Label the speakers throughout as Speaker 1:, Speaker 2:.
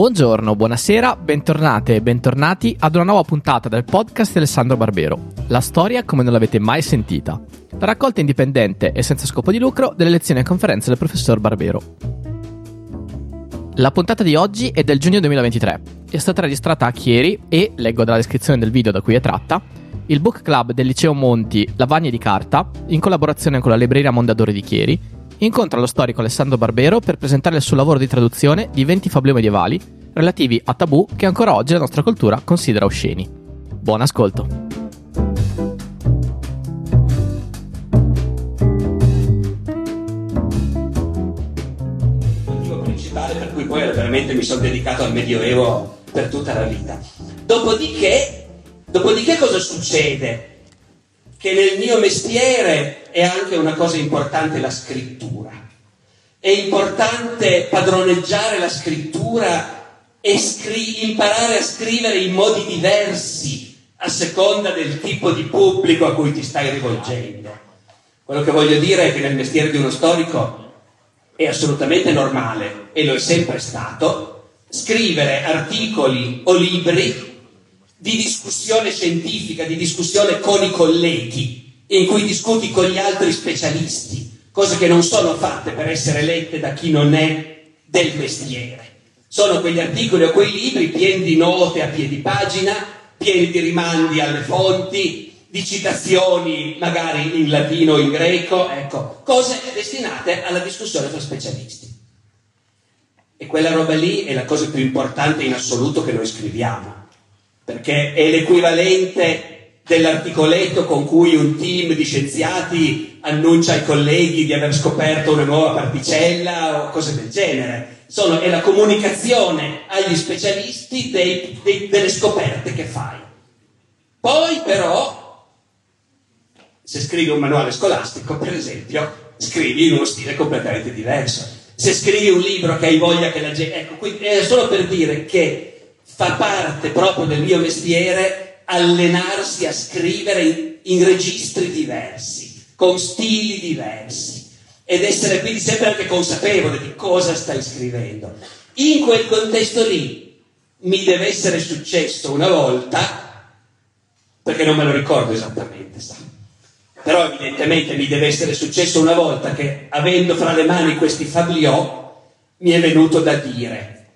Speaker 1: Buongiorno, buonasera, bentornate e bentornati ad una nuova puntata del podcast di Alessandro Barbero. La storia come non l'avete mai sentita. La raccolta indipendente e senza scopo di lucro delle lezioni e conferenze del professor Barbero. La puntata di oggi è del giugno 2023. È stata registrata a Chieri e, leggo dalla descrizione del video da cui è tratta, il book club del liceo Monti Lavagne di Carta, in collaborazione con la libreria Mondadori di Chieri, incontra lo storico Alessandro Barbero per presentare il suo lavoro di traduzione di 20 fabliò medievali relativi a tabù che ancora oggi la nostra cultura considera osceni. Buon ascolto!
Speaker 2: Il motivo principale per cui poi veramente mi sono dedicato al Medioevo per tutta la vita. Dopodiché, dopodiché cosa succede? Che nel mio mestiere è anche una cosa importante la scrittura. È importante padroneggiare la scrittura e scri- imparare a scrivere in modi diversi a seconda del tipo di pubblico a cui ti stai rivolgendo. Quello che voglio dire è che nel mestiere di uno storico è assolutamente normale, e lo è sempre stato, scrivere articoli o libri di discussione scientifica, di discussione con i colleghi, in cui discuti con gli altri specialisti, cose che non sono fatte per essere lette da chi non è del mestiere. Sono quegli articoli o quei libri pieni di note a piedi pagina, pieni di rimandi alle fonti, di citazioni magari in latino o in greco, ecco, cose destinate alla discussione tra specialisti. E quella roba lì è la cosa più importante in assoluto che noi scriviamo, perché è l'equivalente dell'articoletto con cui un team di scienziati annuncia ai colleghi di aver scoperto una nuova particella o cose del genere. Sono, è la comunicazione agli specialisti dei, dei, delle scoperte che fai. Poi però se scrivi un manuale scolastico, per esempio, scrivi in uno stile completamente diverso. Se scrivi un libro che hai voglia che la gente... Ecco, quindi è solo per dire che fa parte proprio del mio mestiere allenarsi a scrivere in, in registri diversi, con stili diversi, ed essere quindi sempre anche consapevole di cosa stai scrivendo. In quel contesto lì mi deve essere successo una volta, perché non me lo ricordo esattamente, sa però evidentemente mi deve essere successo una volta che avendo fra le mani questi fabliò mi è venuto da dire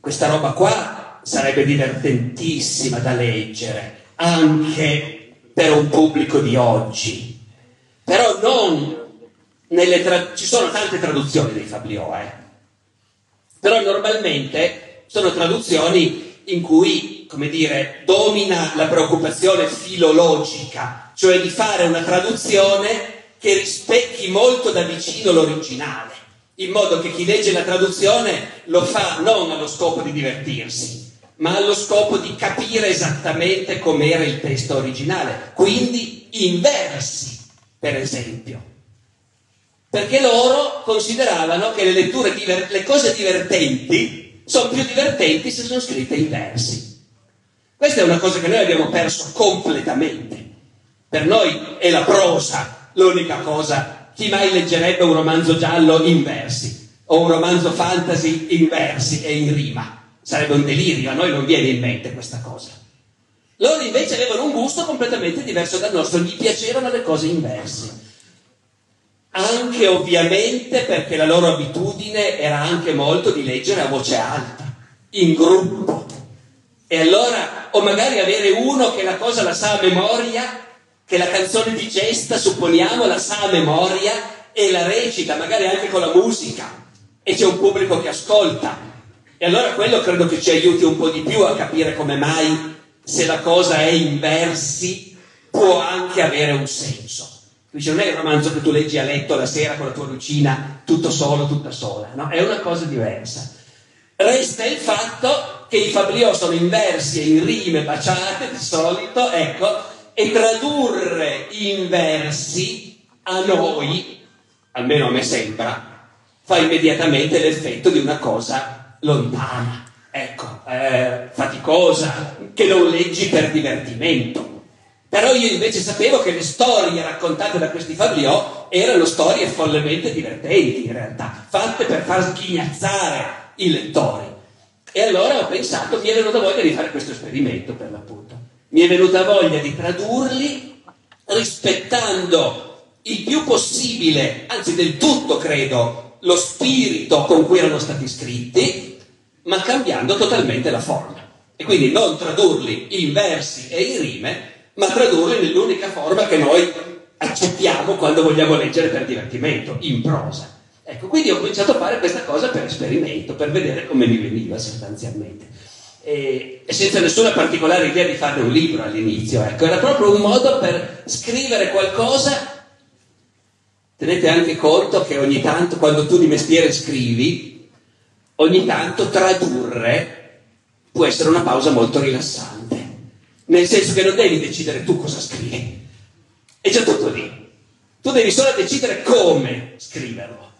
Speaker 2: questa roba qua sarebbe divertentissima da leggere anche per un pubblico di oggi però non tra- ci sono tante traduzioni dei fabliò eh? però normalmente sono traduzioni in cui come dire domina la preoccupazione filologica cioè di fare una traduzione che rispecchi molto da vicino l'originale, in modo che chi legge la traduzione lo fa non allo scopo di divertirsi, ma allo scopo di capire esattamente com'era il testo originale, quindi in versi, per esempio. Perché loro consideravano che le letture, diver- le cose divertenti sono più divertenti se sono scritte in versi. Questa è una cosa che noi abbiamo perso completamente. Per noi è la prosa l'unica cosa. Chi mai leggerebbe un romanzo giallo in versi o un romanzo fantasy in versi e in rima? Sarebbe un delirio, a noi non viene in mente questa cosa. Loro invece avevano un gusto completamente diverso dal nostro, gli piacevano le cose in versi. Anche ovviamente perché la loro abitudine era anche molto di leggere a voce alta, in gruppo. E allora, o magari avere uno che la cosa la sa a memoria che la canzone di gesta, supponiamo, la sa a memoria e la recita, magari anche con la musica, e c'è un pubblico che ascolta. E allora quello credo che ci aiuti un po' di più a capire come mai, se la cosa è in versi, può anche avere un senso. Dice, non è il romanzo che tu leggi a letto la sera con la tua lucina, tutto solo, tutta sola, no? È una cosa diversa. Resta il fatto che i fabliò sono in versi e in rime baciate di solito, ecco, e tradurre in versi a noi, almeno a me sembra, fa immediatamente l'effetto di una cosa lontana, ecco, eh, faticosa, che non leggi per divertimento. Però io invece sapevo che le storie raccontate da questi fabliò erano storie follemente divertenti in realtà, fatte per far sghignazzare i lettori. E allora ho pensato, mi è venuta voglia di fare questo esperimento per l'appunto. Mi è venuta voglia di tradurli rispettando il più possibile, anzi del tutto credo, lo spirito con cui erano stati scritti, ma cambiando totalmente la forma. E quindi non tradurli in versi e in rime, ma tradurli nell'unica forma che noi accettiamo quando vogliamo leggere per divertimento, in prosa. Ecco, quindi ho cominciato a fare questa cosa per esperimento, per vedere come mi veniva sostanzialmente. E, e senza nessuna particolare idea di fare un libro all'inizio, ecco, era proprio un modo per scrivere qualcosa. Tenete anche conto che ogni tanto, quando tu di mestiere scrivi, ogni tanto tradurre può essere una pausa molto rilassante. Nel senso che non devi decidere tu cosa scrivi, è già tutto lì. Tu devi solo decidere come scriverlo.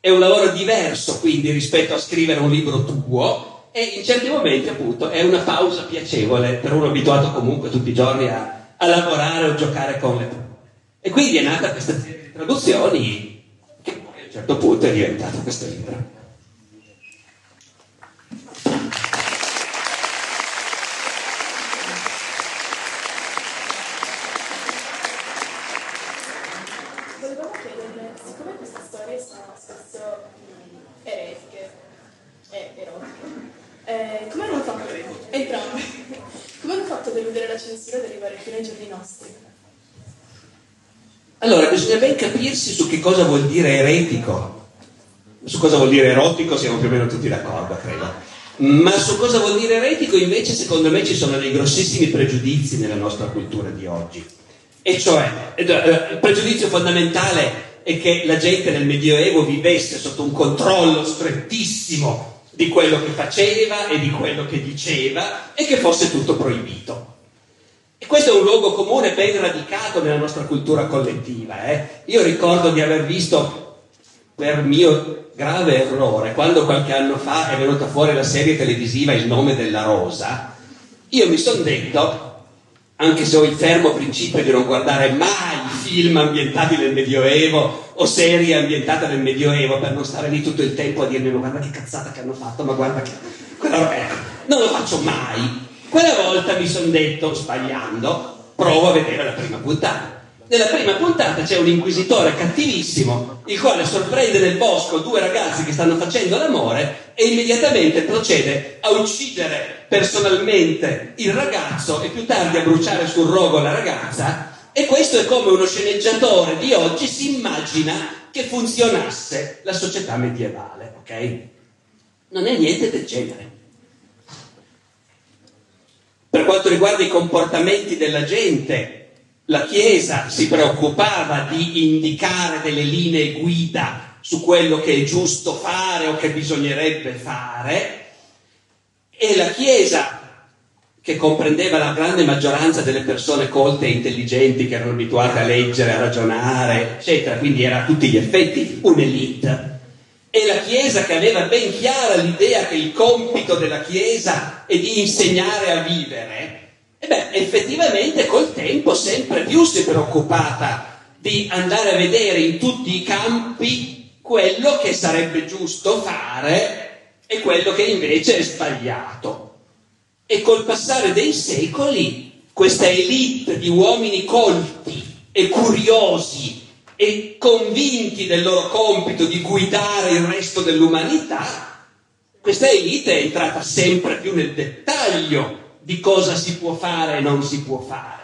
Speaker 2: È un lavoro diverso quindi rispetto a scrivere un libro tuo e in certi momenti appunto è una pausa piacevole per uno abituato comunque tutti i giorni a, a lavorare o giocare con le parole. E quindi è nata questa serie di traduzioni che poi a un certo punto è diventato questo libro. Allora, bisogna ben capirsi su che cosa vuol dire eretico. Su cosa vuol dire erotico siamo più o meno tutti d'accordo, credo. Ma su cosa vuol dire eretico invece secondo me ci sono dei grossissimi pregiudizi nella nostra cultura di oggi. E cioè, eh, il pregiudizio fondamentale è che la gente nel Medioevo vivesse sotto un controllo strettissimo di quello che faceva e di quello che diceva e che fosse tutto proibito. E questo è un luogo comune ben radicato nella nostra cultura collettiva. Eh? Io ricordo di aver visto, per mio grave errore, quando qualche anno fa è venuta fuori la serie televisiva Il nome della rosa, io mi sono detto, anche se ho il fermo principio di non guardare mai film ambientati nel Medioevo o serie ambientate nel Medioevo per non stare lì tutto il tempo a dirmi ma guarda che cazzata che hanno fatto, ma guarda che... Quello, ecco, non lo faccio mai, quella volta mi sono detto, sbagliando, provo a vedere la prima puntata. Nella prima puntata c'è un inquisitore cattivissimo, il quale sorprende nel bosco due ragazzi che stanno facendo l'amore e immediatamente procede a uccidere personalmente il ragazzo e più tardi a bruciare sul rogo la ragazza. E questo è come uno sceneggiatore di oggi si immagina che funzionasse la società medievale, ok? Non è niente del genere. Per quanto riguarda i comportamenti della gente, la Chiesa si preoccupava di indicare delle linee guida su quello che è giusto fare o che bisognerebbe fare e la Chiesa, che comprendeva la grande maggioranza delle persone colte e intelligenti che erano abituate a leggere, a ragionare, eccetera, quindi era a tutti gli effetti un'elite e la Chiesa che aveva ben chiara l'idea che il compito della Chiesa è di insegnare a vivere, e beh, effettivamente col tempo sempre più si è preoccupata di andare a vedere in tutti i campi quello che sarebbe giusto fare e quello che invece è sbagliato. E col passare dei secoli questa elite di uomini colti e curiosi e convinti del loro compito di guidare il resto dell'umanità, questa elite è entrata sempre più nel dettaglio di cosa si può fare e non si può fare.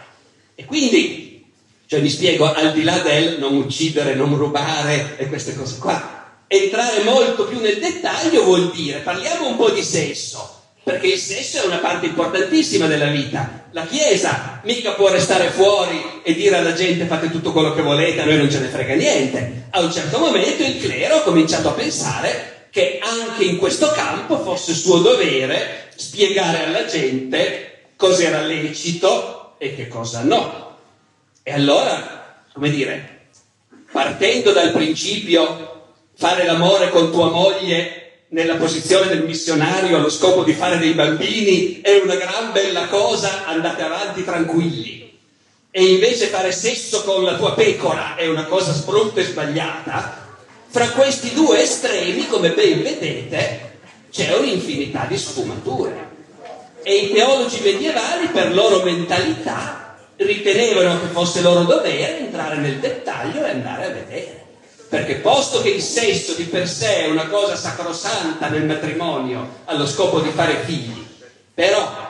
Speaker 2: E quindi, cioè mi spiego, al di là del non uccidere, non rubare e queste cose qua, entrare molto più nel dettaglio vuol dire parliamo un po' di sesso, perché il sesso è una parte importantissima della vita. La Chiesa mica può restare fuori e dire alla gente fate tutto quello che volete, a noi non ce ne frega niente. A un certo momento il clero ha cominciato a pensare che anche in questo campo fosse suo dovere spiegare alla gente cosa era lecito e che cosa no. E allora, come dire, partendo dal principio fare l'amore con tua moglie nella posizione del missionario allo scopo di fare dei bambini è una gran bella cosa, andate avanti tranquilli. E invece fare sesso con la tua pecora è una cosa sprutta e sbagliata. Fra questi due estremi, come ben vedete, c'è un'infinità di sfumature. E i teologi medievali, per loro mentalità, ritenevano che fosse loro dovere entrare nel dettaglio e andare a vedere. Perché posto che il sesso di per sé è una cosa sacrosanta nel matrimonio allo scopo di fare figli, però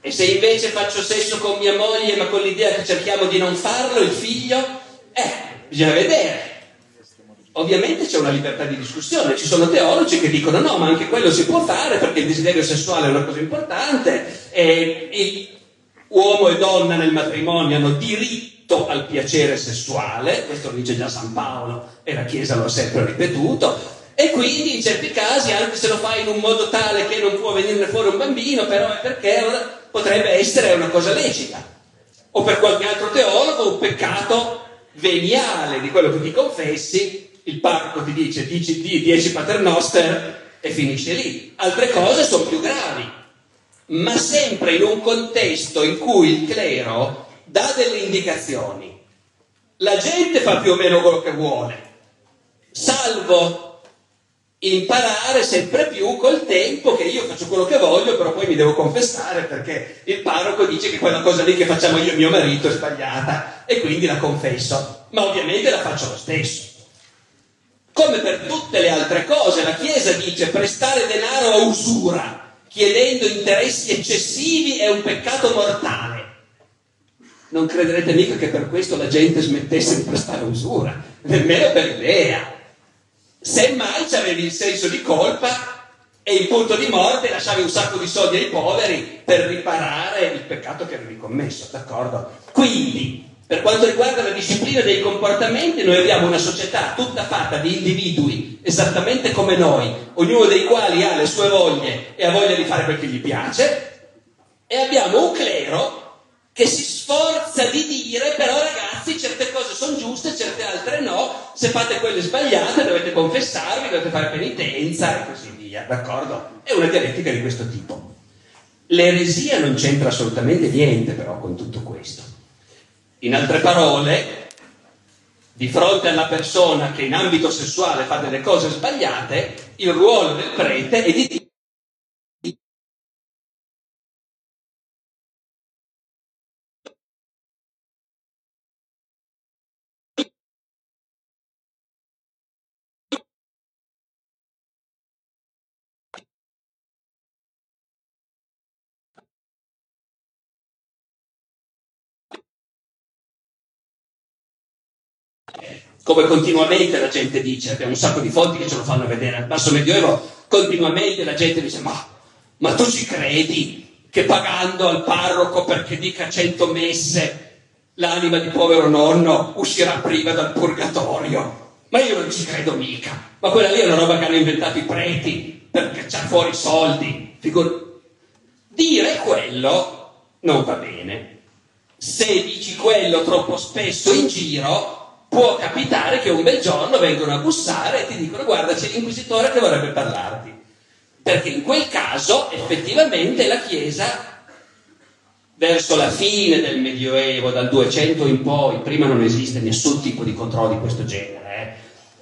Speaker 2: e se invece faccio sesso con mia moglie ma con l'idea che cerchiamo di non farlo, il figlio, eh, bisogna vedere. Ovviamente c'è una libertà di discussione, ci sono teologi che dicono no, ma anche quello si può fare perché il desiderio sessuale è una cosa importante e uomo e donna nel matrimonio hanno diritto diritto al piacere sessuale, questo lo dice già San Paolo e la Chiesa lo ha sempre ripetuto, e quindi in certi casi, anche se lo fai in un modo tale che non può venirne fuori un bambino, però è perché potrebbe essere una cosa lecita. O per qualche altro teologo un peccato veniale di quello che ti confessi, il parco ti dice dici di 10 paternoster e finisce lì. Altre cose sono più gravi, ma sempre in un contesto in cui il clero dà delle indicazioni. La gente fa più o meno quello che vuole, salvo imparare sempre più col tempo che io faccio quello che voglio, però poi mi devo confessare perché il parroco dice che quella cosa lì che facciamo io e mio marito è sbagliata e quindi la confesso, ma ovviamente la faccio lo stesso. Come per tutte le altre cose, la Chiesa dice prestare denaro a usura chiedendo interessi eccessivi è un peccato mortale non crederete mica che per questo la gente smettesse di prestare usura, nemmeno per idea. Semmai avevi il senso di colpa e in punto di morte lasciavi un sacco di soldi ai poveri per riparare il peccato che avevi commesso, d'accordo? Quindi, per quanto riguarda la disciplina dei comportamenti, noi abbiamo una società tutta fatta di individui esattamente come noi, ognuno dei quali ha le sue voglie e ha voglia di fare quel che gli piace, e abbiamo un clero che si sforza di dire però ragazzi certe cose sono giuste, certe altre no, se fate quelle sbagliate dovete confessarvi, dovete fare penitenza e così via, d'accordo? È una dialettica di questo tipo. L'eresia non c'entra assolutamente niente però con tutto questo. In altre parole, di fronte alla persona che in ambito sessuale fa delle cose sbagliate, il ruolo del prete è di dire come continuamente la gente dice, abbiamo un sacco di fonti che ce lo fanno vedere, al basso medioevo continuamente la gente dice ma, ma tu ci credi che pagando al parroco perché dica cento messe l'anima di povero nonno uscirà priva dal purgatorio? Ma io non ci credo mica, ma quella lì è una roba che hanno inventato i preti per cacciare fuori i soldi. Figur- Dire quello non va bene. Se dici quello troppo spesso in giro, può capitare che un bel giorno vengono a bussare e ti dicono guarda c'è l'inquisitore che vorrebbe parlarti. Perché in quel caso effettivamente la Chiesa verso la fine del Medioevo, dal 200 in poi, prima non esiste nessun tipo di controllo di questo genere, eh?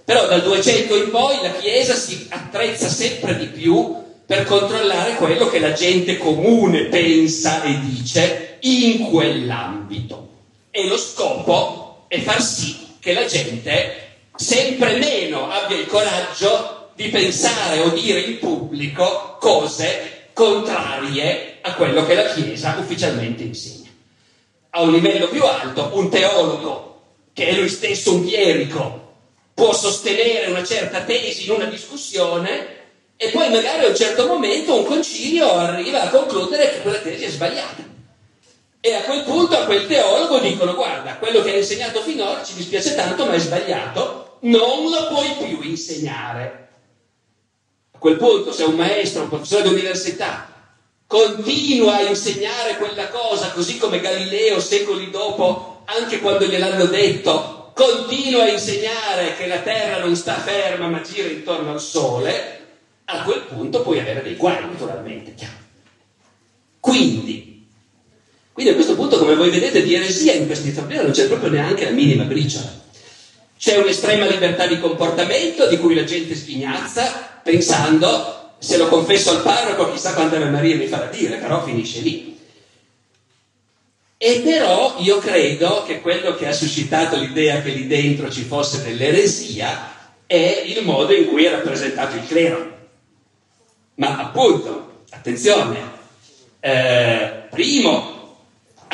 Speaker 2: però dal 200 in poi la Chiesa si attrezza sempre di più per controllare quello che la gente comune pensa e dice in quell'ambito. E lo scopo è far sì che la gente sempre meno abbia il coraggio di pensare o dire in pubblico cose contrarie a quello che la Chiesa ufficialmente insegna. A un livello più alto, un teologo, che è lui stesso un chierico, può sostenere una certa tesi in una discussione e poi magari a un certo momento un concilio arriva a concludere che quella tesi è sbagliata. E a quel punto a quel teologo dicono guarda, quello che hai insegnato finora ci dispiace tanto ma è sbagliato, non lo puoi più insegnare. A quel punto se un maestro, un professore di università continua a insegnare quella cosa così come Galileo secoli dopo, anche quando gliel'hanno detto, continua a insegnare che la Terra non sta ferma ma gira intorno al Sole, a quel punto puoi avere dei guai naturalmente. Quindi quindi a questo punto, come voi vedete, di eresia in questi fabbri non c'è proprio neanche la minima briciola. C'è un'estrema libertà di comportamento di cui la gente sghignazza pensando Se lo confesso al parroco, chissà quante Ave Maria mi farà dire, però finisce lì. E però io credo che quello che ha suscitato l'idea che lì dentro ci fosse dell'eresia è il modo in cui è rappresentato il clero. Ma appunto, attenzione, eh, primo,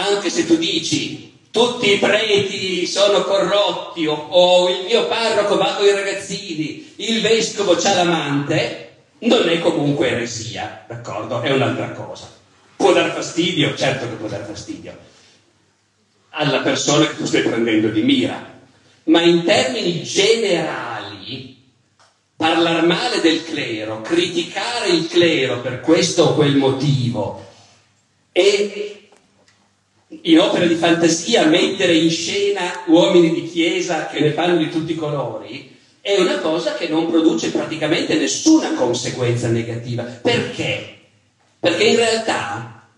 Speaker 2: anche se tu dici tutti i preti sono corrotti o, o il mio parroco va con i ragazzini, il vescovo c'ha l'amante, non è comunque eresia, d'accordo? È un'altra cosa. Può dar fastidio, certo che può dar fastidio, alla persona che tu stai prendendo di mira, ma in termini generali, parlare male del clero, criticare il clero per questo o quel motivo e in opera di fantasia mettere in scena uomini di chiesa che ne fanno di tutti i colori è una cosa che non produce praticamente nessuna conseguenza negativa. Perché? Perché in realtà,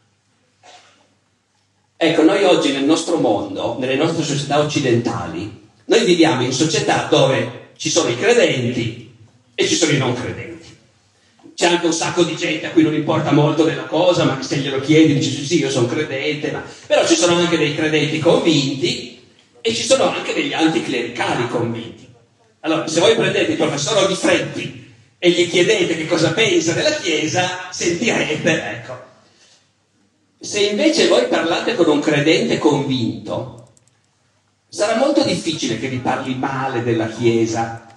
Speaker 2: ecco, noi oggi nel nostro mondo, nelle nostre società occidentali, noi viviamo in società dove ci sono i credenti e ci sono i non credenti c'è anche un sacco di gente a cui non importa molto della cosa, ma se glielo chiedi dice sì, io sono credente, ma... però ci sono anche dei credenti convinti e ci sono anche degli anticlericali convinti. Allora, se voi prendete il professor Odifretti e gli chiedete che cosa pensa della Chiesa, sentirete, ecco. Se invece voi parlate con un credente convinto, sarà molto difficile che vi parli male della Chiesa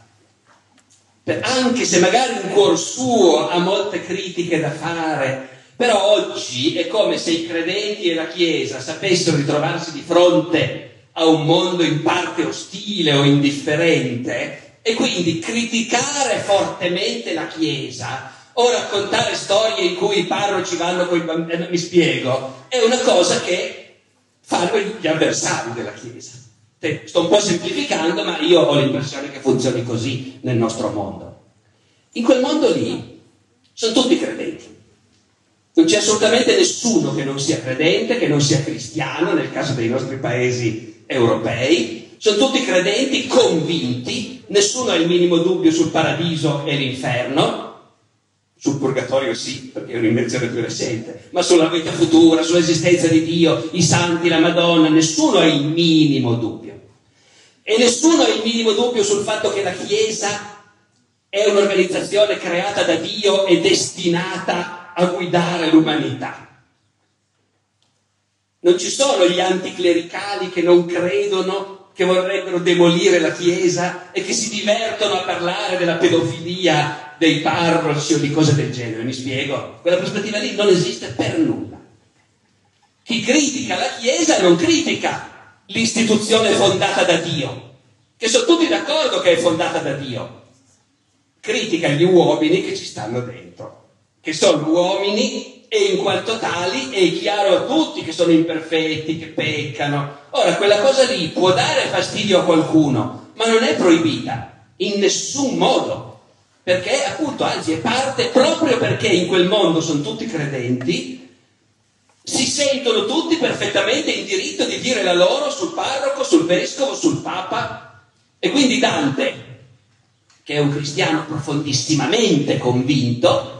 Speaker 2: anche se magari in cuor suo ha molte critiche da fare, però oggi è come se i credenti e la Chiesa sapessero di trovarsi di fronte a un mondo in parte ostile o indifferente e quindi criticare fortemente la Chiesa o raccontare storie in cui i parroci vanno con i bambini, eh, mi spiego, è una cosa che fanno gli avversari della Chiesa. Sto un po' semplificando, ma io ho l'impressione che funzioni così nel nostro mondo. In quel mondo lì sono tutti credenti. Non c'è assolutamente nessuno che non sia credente, che non sia cristiano, nel caso dei nostri paesi europei. Sono tutti credenti, convinti, nessuno ha il minimo dubbio sul paradiso e l'inferno, sul purgatorio sì, perché è un'invenzione più recente, ma sulla vita futura, sull'esistenza di Dio, i santi, la Madonna, nessuno ha il minimo dubbio. E nessuno ha il minimo dubbio sul fatto che la Chiesa è un'organizzazione creata da Dio e destinata a guidare l'umanità. Non ci sono gli anticlericali che non credono, che vorrebbero demolire la Chiesa e che si divertono a parlare della pedofilia dei parroci o di cose del genere. Mi spiego? Quella prospettiva lì non esiste per nulla. Chi critica la Chiesa non critica l'istituzione fondata da Dio, che sono tutti d'accordo che è fondata da Dio, critica gli uomini che ci stanno dentro, che sono uomini e in quanto tali è chiaro a tutti che sono imperfetti, che peccano. Ora, quella cosa lì può dare fastidio a qualcuno, ma non è proibita in nessun modo. Perché appunto, anzi, è parte proprio perché in quel mondo sono tutti credenti, si sentono tutti perfettamente in diritto di dire la loro sul parroco, sul vescovo, sul papa. E quindi Dante, che è un cristiano profondissimamente convinto,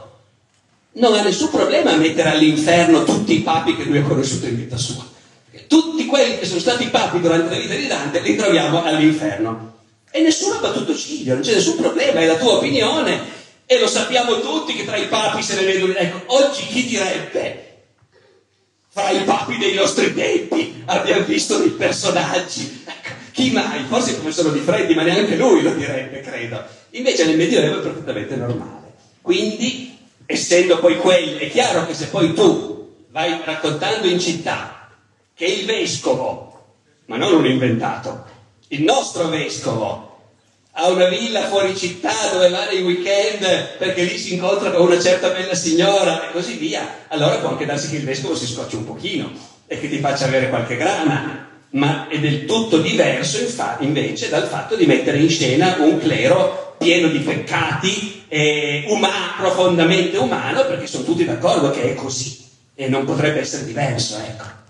Speaker 2: non ha nessun problema a mettere all'inferno tutti i papi che lui ha conosciuto in vita sua. Tutti quelli che sono stati papi durante la vita di Dante li troviamo all'inferno. E nessuno ha battuto ciglio, non c'è nessun problema, è la tua opinione e lo sappiamo tutti che tra i papi se ne vedono. Ecco, oggi chi direbbe fra i papi dei nostri tempi abbiamo visto dei personaggi. Ecco, chi mai? Forse il professore Di Freddi, ma neanche lui lo direbbe, credo. Invece nel Medioevo è perfettamente normale. Quindi, essendo poi quelli, è chiaro che se poi tu vai raccontando in città che il vescovo, ma non un inventato, il nostro vescovo ha una villa fuori città dove va nei weekend perché lì si incontra con una certa bella signora e così via, allora può anche darsi che il vescovo si scocci un pochino e che ti faccia avere qualche grana, ma è del tutto diverso infa- invece dal fatto di mettere in scena un clero pieno di peccati, eh, umano, profondamente umano, perché sono tutti d'accordo che è così e non potrebbe essere diverso, ecco.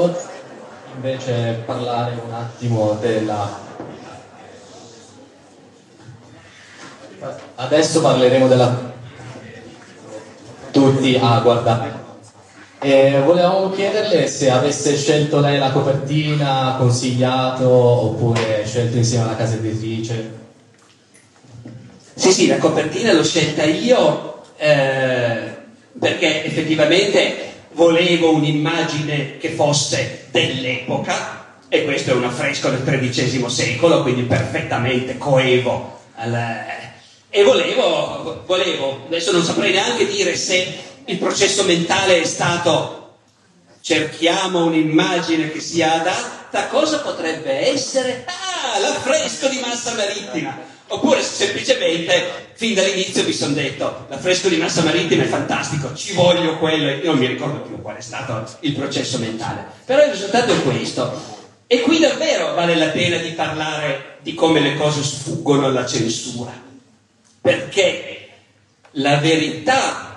Speaker 1: Volevo invece parlare un attimo della... Adesso parleremo della... Tutti ah, guardare. E volevamo chiederle se avesse scelto lei la copertina, consigliato oppure scelto insieme alla casa editrice.
Speaker 2: Sì, sì, la copertina l'ho scelta io eh, perché effettivamente volevo un'immagine che fosse dell'epoca, e questo è un affresco del XIII secolo, quindi perfettamente coevo. Al, e volevo, volevo, adesso non saprei neanche dire se il processo mentale è stato cerchiamo un'immagine che sia adatta, cosa potrebbe essere? Ah, l'affresco di massa marittima Oppure semplicemente fin dall'inizio mi sono detto l'affresco di massa marittima è fantastico, ci voglio quello, io non mi ricordo più qual è stato il processo mentale, però il risultato è questo. E qui davvero vale la pena di parlare di come le cose sfuggono alla censura, perché la verità,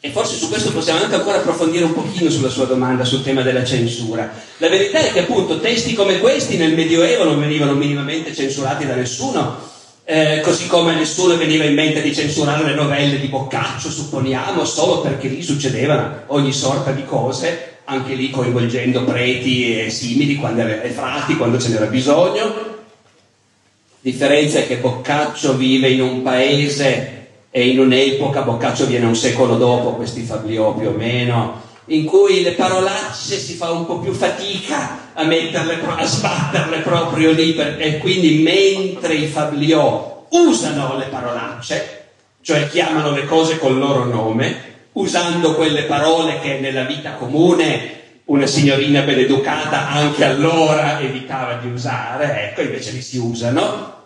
Speaker 2: e forse su questo possiamo anche ancora approfondire un pochino sulla sua domanda sul tema della censura, la verità è che appunto testi come questi nel Medioevo non venivano minimamente censurati da nessuno, eh, così come nessuno veniva in mente di censurare le novelle di Boccaccio, supponiamo, solo perché lì succedevano ogni sorta di cose, anche lì coinvolgendo preti e simili quando, e frati quando ce n'era bisogno. La differenza è che Boccaccio vive in un paese e in un'epoca, Boccaccio viene un secolo dopo questi Fabliò più o meno, in cui le parolacce si fa un po' più fatica a, metterle, a sbatterle proprio lì, e quindi mentre i Fabliò usano le parolacce, cioè chiamano le cose col loro nome, usando quelle parole che nella vita comune una signorina beneducata anche allora evitava di usare, ecco, invece li si usano.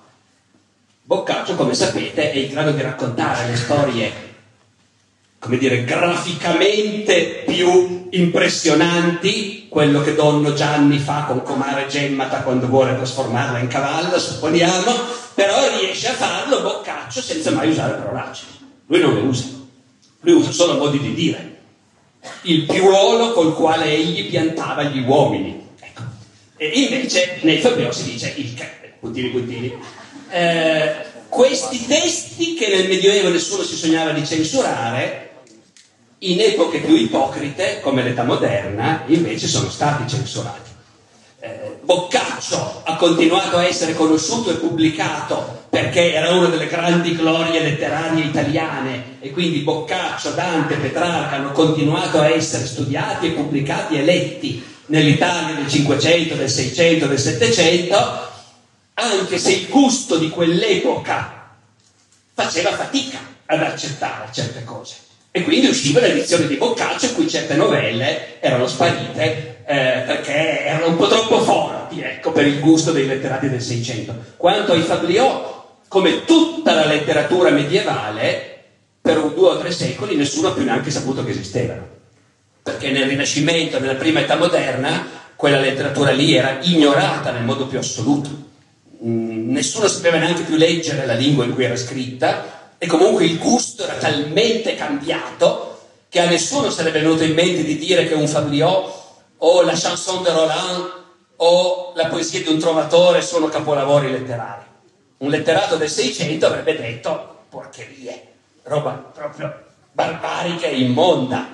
Speaker 2: Boccaccio, come sapete, è in grado di raccontare le storie come dire, graficamente più impressionanti, quello che Donno Gianni fa con Comare Gemmata quando vuole trasformarla in cavallo, supponiamo, però riesce a farlo Boccaccio senza mai usare parolacce. Lui non le usa, lui usa solo modi di dire. Il piuolo col quale egli piantava gli uomini. Ecco. E invece nel Fabio si dice il puntini puntini. Eh, questi testi che nel Medioevo nessuno si sognava di censurare, in epoche più ipocrite, come l'età moderna, invece sono stati censurati. Eh, Boccaccio ha continuato a essere conosciuto e pubblicato perché era una delle grandi glorie letterarie italiane e quindi Boccaccio, Dante, Petrarca hanno continuato a essere studiati e pubblicati e letti nell'Italia del 500, del 600, del 700, anche se il gusto di quell'epoca faceva fatica ad accettare certe cose. E quindi usciva l'edizione di Boccaccio in cui certe novelle erano sparite eh, perché erano un po' troppo forti, ecco, per il gusto dei letterati del Seicento. Quanto ai Fabliò, come tutta la letteratura medievale, per un due o tre secoli nessuno ha più neanche saputo che esistevano. Perché nel Rinascimento, nella prima età moderna, quella letteratura lì era ignorata nel modo più assoluto. Mm, nessuno sapeva neanche più leggere la lingua in cui era scritta, e comunque il gusto era talmente cambiato che a nessuno sarebbe venuto in mente di dire che un Fabliò o la chanson de Roland o la poesia di un trovatore sono capolavori letterari. Un letterato del Seicento avrebbe detto porcherie, roba proprio barbarica e immonda.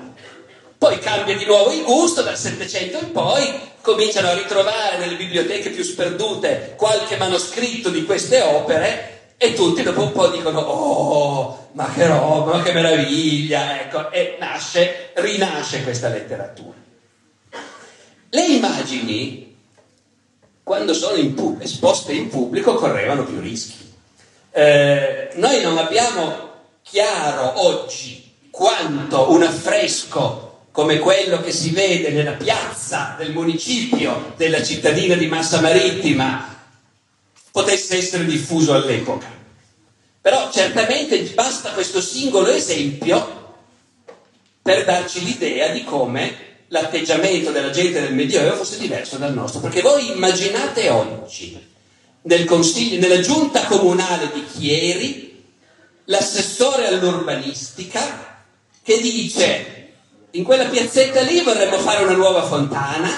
Speaker 2: Poi cambia di nuovo il gusto dal Settecento in poi, cominciano a ritrovare nelle biblioteche più sperdute qualche manoscritto di queste opere e tutti dopo un po' dicono, oh, ma che roba, ma che meraviglia, ecco, e nasce, rinasce questa letteratura. Le immagini, quando sono in pub- esposte in pubblico, correvano più rischi. Eh, noi non abbiamo chiaro oggi quanto un affresco come quello che si vede nella piazza del municipio della cittadina di Massa Marittima potesse essere diffuso all'epoca. Però certamente basta questo singolo esempio per darci l'idea di come l'atteggiamento della gente del Medioevo fosse diverso dal nostro. Perché voi immaginate oggi, nel nella giunta comunale di Chieri, l'assessore all'urbanistica che dice in quella piazzetta lì vorremmo fare una nuova fontana,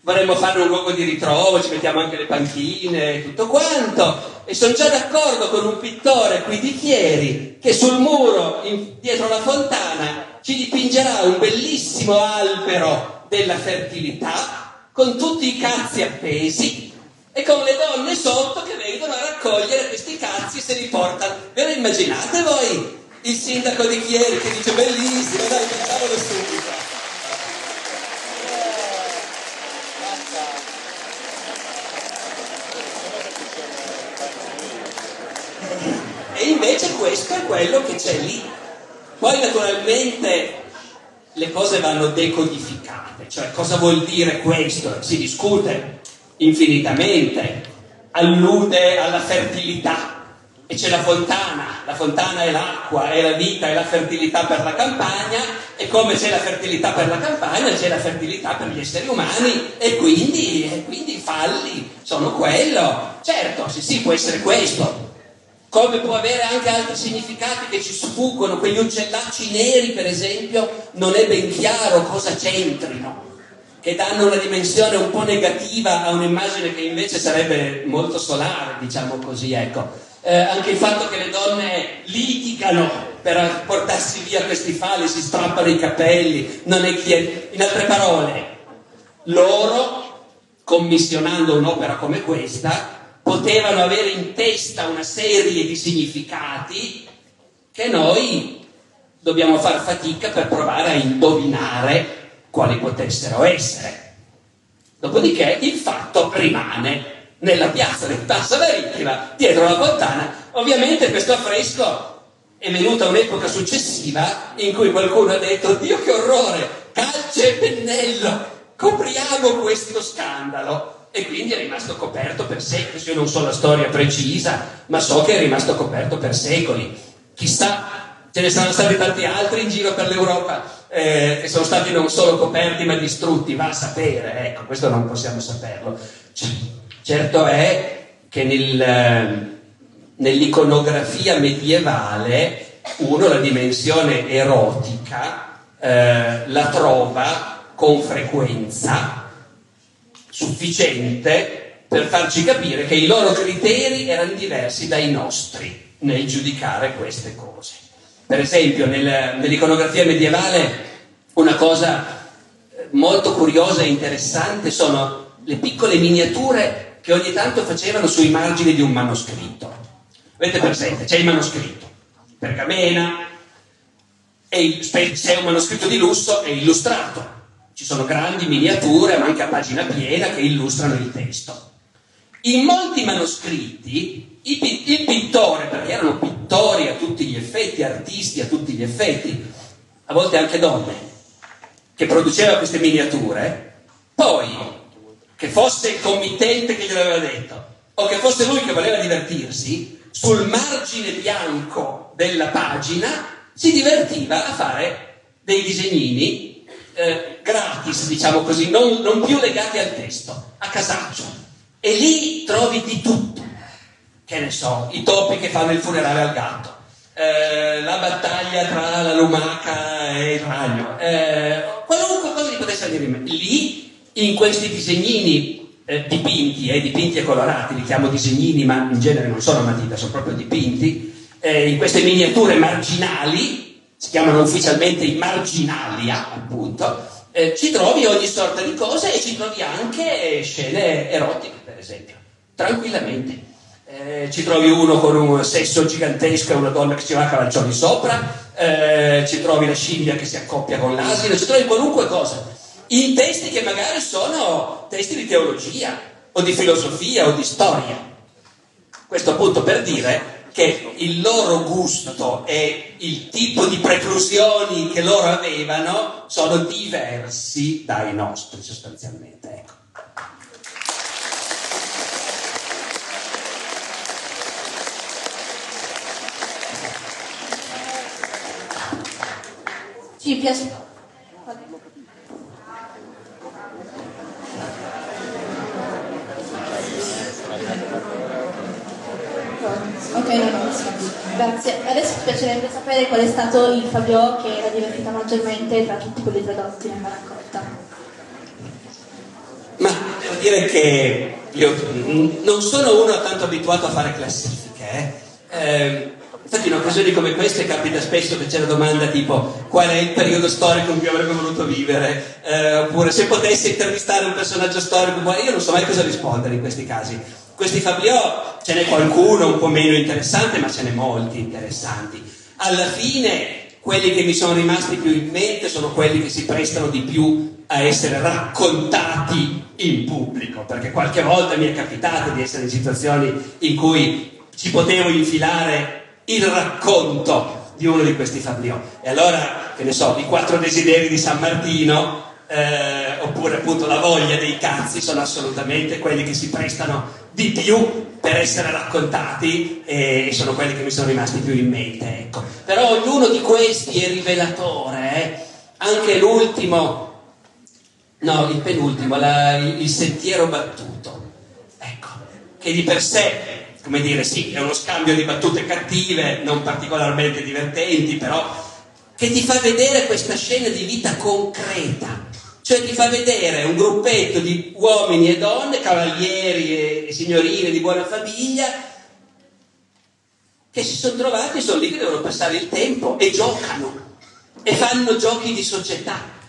Speaker 2: vorremmo fare un luogo di ritrovo, ci mettiamo anche le panchine e tutto quanto. E sono già d'accordo con un pittore qui di Chieri che sul muro in, dietro la fontana ci dipingerà un bellissimo albero della fertilità con tutti i cazzi appesi e con le donne sotto che vengono a raccogliere questi cazzi e se li portano. Ve lo immaginate voi? Il sindaco di Chieri che dice bellissimo, dai, facciamolo subito. E invece questo è quello che c'è lì. Poi naturalmente le cose vanno decodificate, cioè cosa vuol dire questo? Si discute infinitamente, allude alla fertilità e c'è la fontana, la fontana è l'acqua, è la vita, è la fertilità per la campagna e come c'è la fertilità per la campagna c'è la fertilità per gli esseri umani e quindi, i falli sono quello. Certo, sì, sì, può essere questo, come può avere anche altri significati che ci sfuggono, quegli uccellacci neri per esempio, non è ben chiaro cosa c'entrino, che danno una dimensione un po' negativa a un'immagine che invece sarebbe molto solare, diciamo così, ecco. Eh, anche il fatto che le donne litigano per portarsi via questi falli, si strappano i capelli, non è chiaro. In altre parole, loro, commissionando un'opera come questa, potevano avere in testa una serie di significati che noi dobbiamo far fatica per provare a indovinare quali potessero essere. Dopodiché il fatto rimane nella piazza di Passa Marittima, dietro la fontana. Ovviamente questo affresco è venuta un'epoca successiva in cui qualcuno ha detto Dio che orrore, calce e pennello, copriamo questo scandalo e quindi è rimasto coperto per secoli. Io non so la storia precisa, ma so che è rimasto coperto per secoli. Chissà, ce ne saranno stati tanti altri in giro per l'Europa eh, che sono stati non solo coperti ma distrutti, va a sapere, ecco, questo non possiamo saperlo. Certo è che nel, nell'iconografia medievale uno la dimensione erotica eh, la trova con frequenza sufficiente per farci capire che i loro criteri erano diversi dai nostri nel giudicare queste cose. Per esempio, nel, nell'iconografia medievale una cosa molto curiosa e interessante sono le piccole miniature che ogni tanto facevano sui margini di un manoscritto. Avete presente? C'è il manoscritto, pergamena, e se è un manoscritto di lusso è illustrato ci sono grandi miniature, ma anche a pagina piena, che illustrano il testo. In molti manoscritti il pittore, perché erano pittori a tutti gli effetti, artisti a tutti gli effetti, a volte anche donne, che produceva queste miniature, poi che fosse il committente che gliel'aveva detto, o che fosse lui che voleva divertirsi, sul margine bianco della pagina si divertiva a fare dei disegnini eh, gratis, diciamo così, non, non più legati al testo, a casaccio. E lì trovi di tutto. Che ne so, i topi che fanno il funerale al gatto, eh, la battaglia tra la lumaca e il ragno, eh, qualunque cosa ti potesse venire in mente. Lì, in questi disegnini eh, dipinti, eh, dipinti e colorati, li chiamo disegnini, ma in genere non sono matita, sono proprio dipinti, eh, in queste miniature marginali, si chiamano ufficialmente i marginalia, appunto, eh, ci trovi ogni sorta di cose e ci trovi anche scene erotiche, per esempio, tranquillamente. Eh, ci trovi uno con un sesso gigantesco e una donna che ci va a cavalcioni sopra, eh, ci trovi la scimmia che si accoppia con l'asino, ci trovi qualunque cosa, in testi che magari sono testi di teologia o di filosofia o di storia. Questo appunto per dire che il loro gusto e il tipo di preclusioni che loro avevano sono diversi dai nostri sostanzialmente. Ecco.
Speaker 3: Ci piace Ok, no, no, grazie. Adesso mi piacerebbe sapere qual è stato il Fabio che era divertito maggiormente tra tutti quelli tradotti nella raccolta.
Speaker 2: Ma devo dire che io non sono uno tanto abituato a fare classifiche, eh. Eh, infatti in occasioni come queste capita spesso che c'è la domanda tipo qual è il periodo storico in cui avrebbe voluto vivere, eh, oppure se potessi intervistare un personaggio storico, io non so mai cosa rispondere in questi casi. Questi Fabliò ce n'è qualcuno un po' meno interessante, ma ce n'è molti interessanti. Alla fine quelli che mi sono rimasti più in mente sono quelli che si prestano di più a essere raccontati in pubblico, perché qualche volta mi è capitato di essere in situazioni in cui ci potevo infilare il racconto di uno di questi Fabliò. E allora, che ne so, i quattro desideri di San Martino, eh, oppure appunto la voglia dei cazzi, sono assolutamente quelli che si prestano di più per essere raccontati e sono quelli che mi sono rimasti più in mente. Ecco. Però ognuno di questi è rivelatore, eh? anche l'ultimo, no, il penultimo, la, il sentiero battuto, ecco, che di per sé come dire, sì, è uno scambio di battute cattive, non particolarmente divertenti, però che ti fa vedere questa scena di vita concreta. Cioè ti fa vedere un gruppetto di uomini e donne, cavalieri e signorine di buona famiglia, che si sono trovati, sono lì che devono passare il tempo e giocano e fanno giochi di società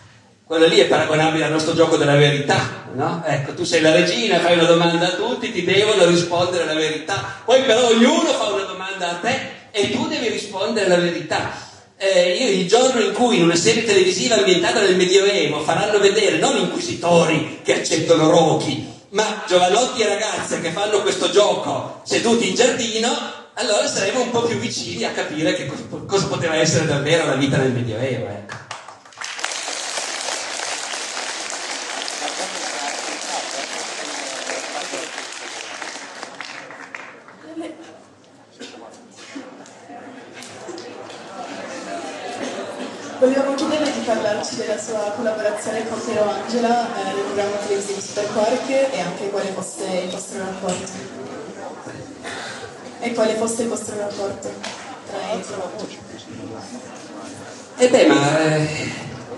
Speaker 2: quello lì è paragonabile al nostro gioco della verità, no? Ecco, tu sei la regina, fai una domanda a tutti, ti devono rispondere la verità, poi però ognuno fa una domanda a te e tu devi rispondere la verità. Eh, io il giorno in cui in una serie televisiva ambientata nel Medioevo faranno vedere non inquisitori che accettano rochi, ma giovanotti e ragazze che fanno questo gioco seduti in giardino, allora saremo un po' più vicini a capire cosa poteva essere davvero la vita nel Medioevo. Ecco.
Speaker 4: Parlarci della sua collaborazione con Piero Angela eh, nel programma televisivo Super Quark e anche quale fosse il vostro rapporto. E quale fosse il vostro rapporto tra
Speaker 2: Eh beh, ma eh,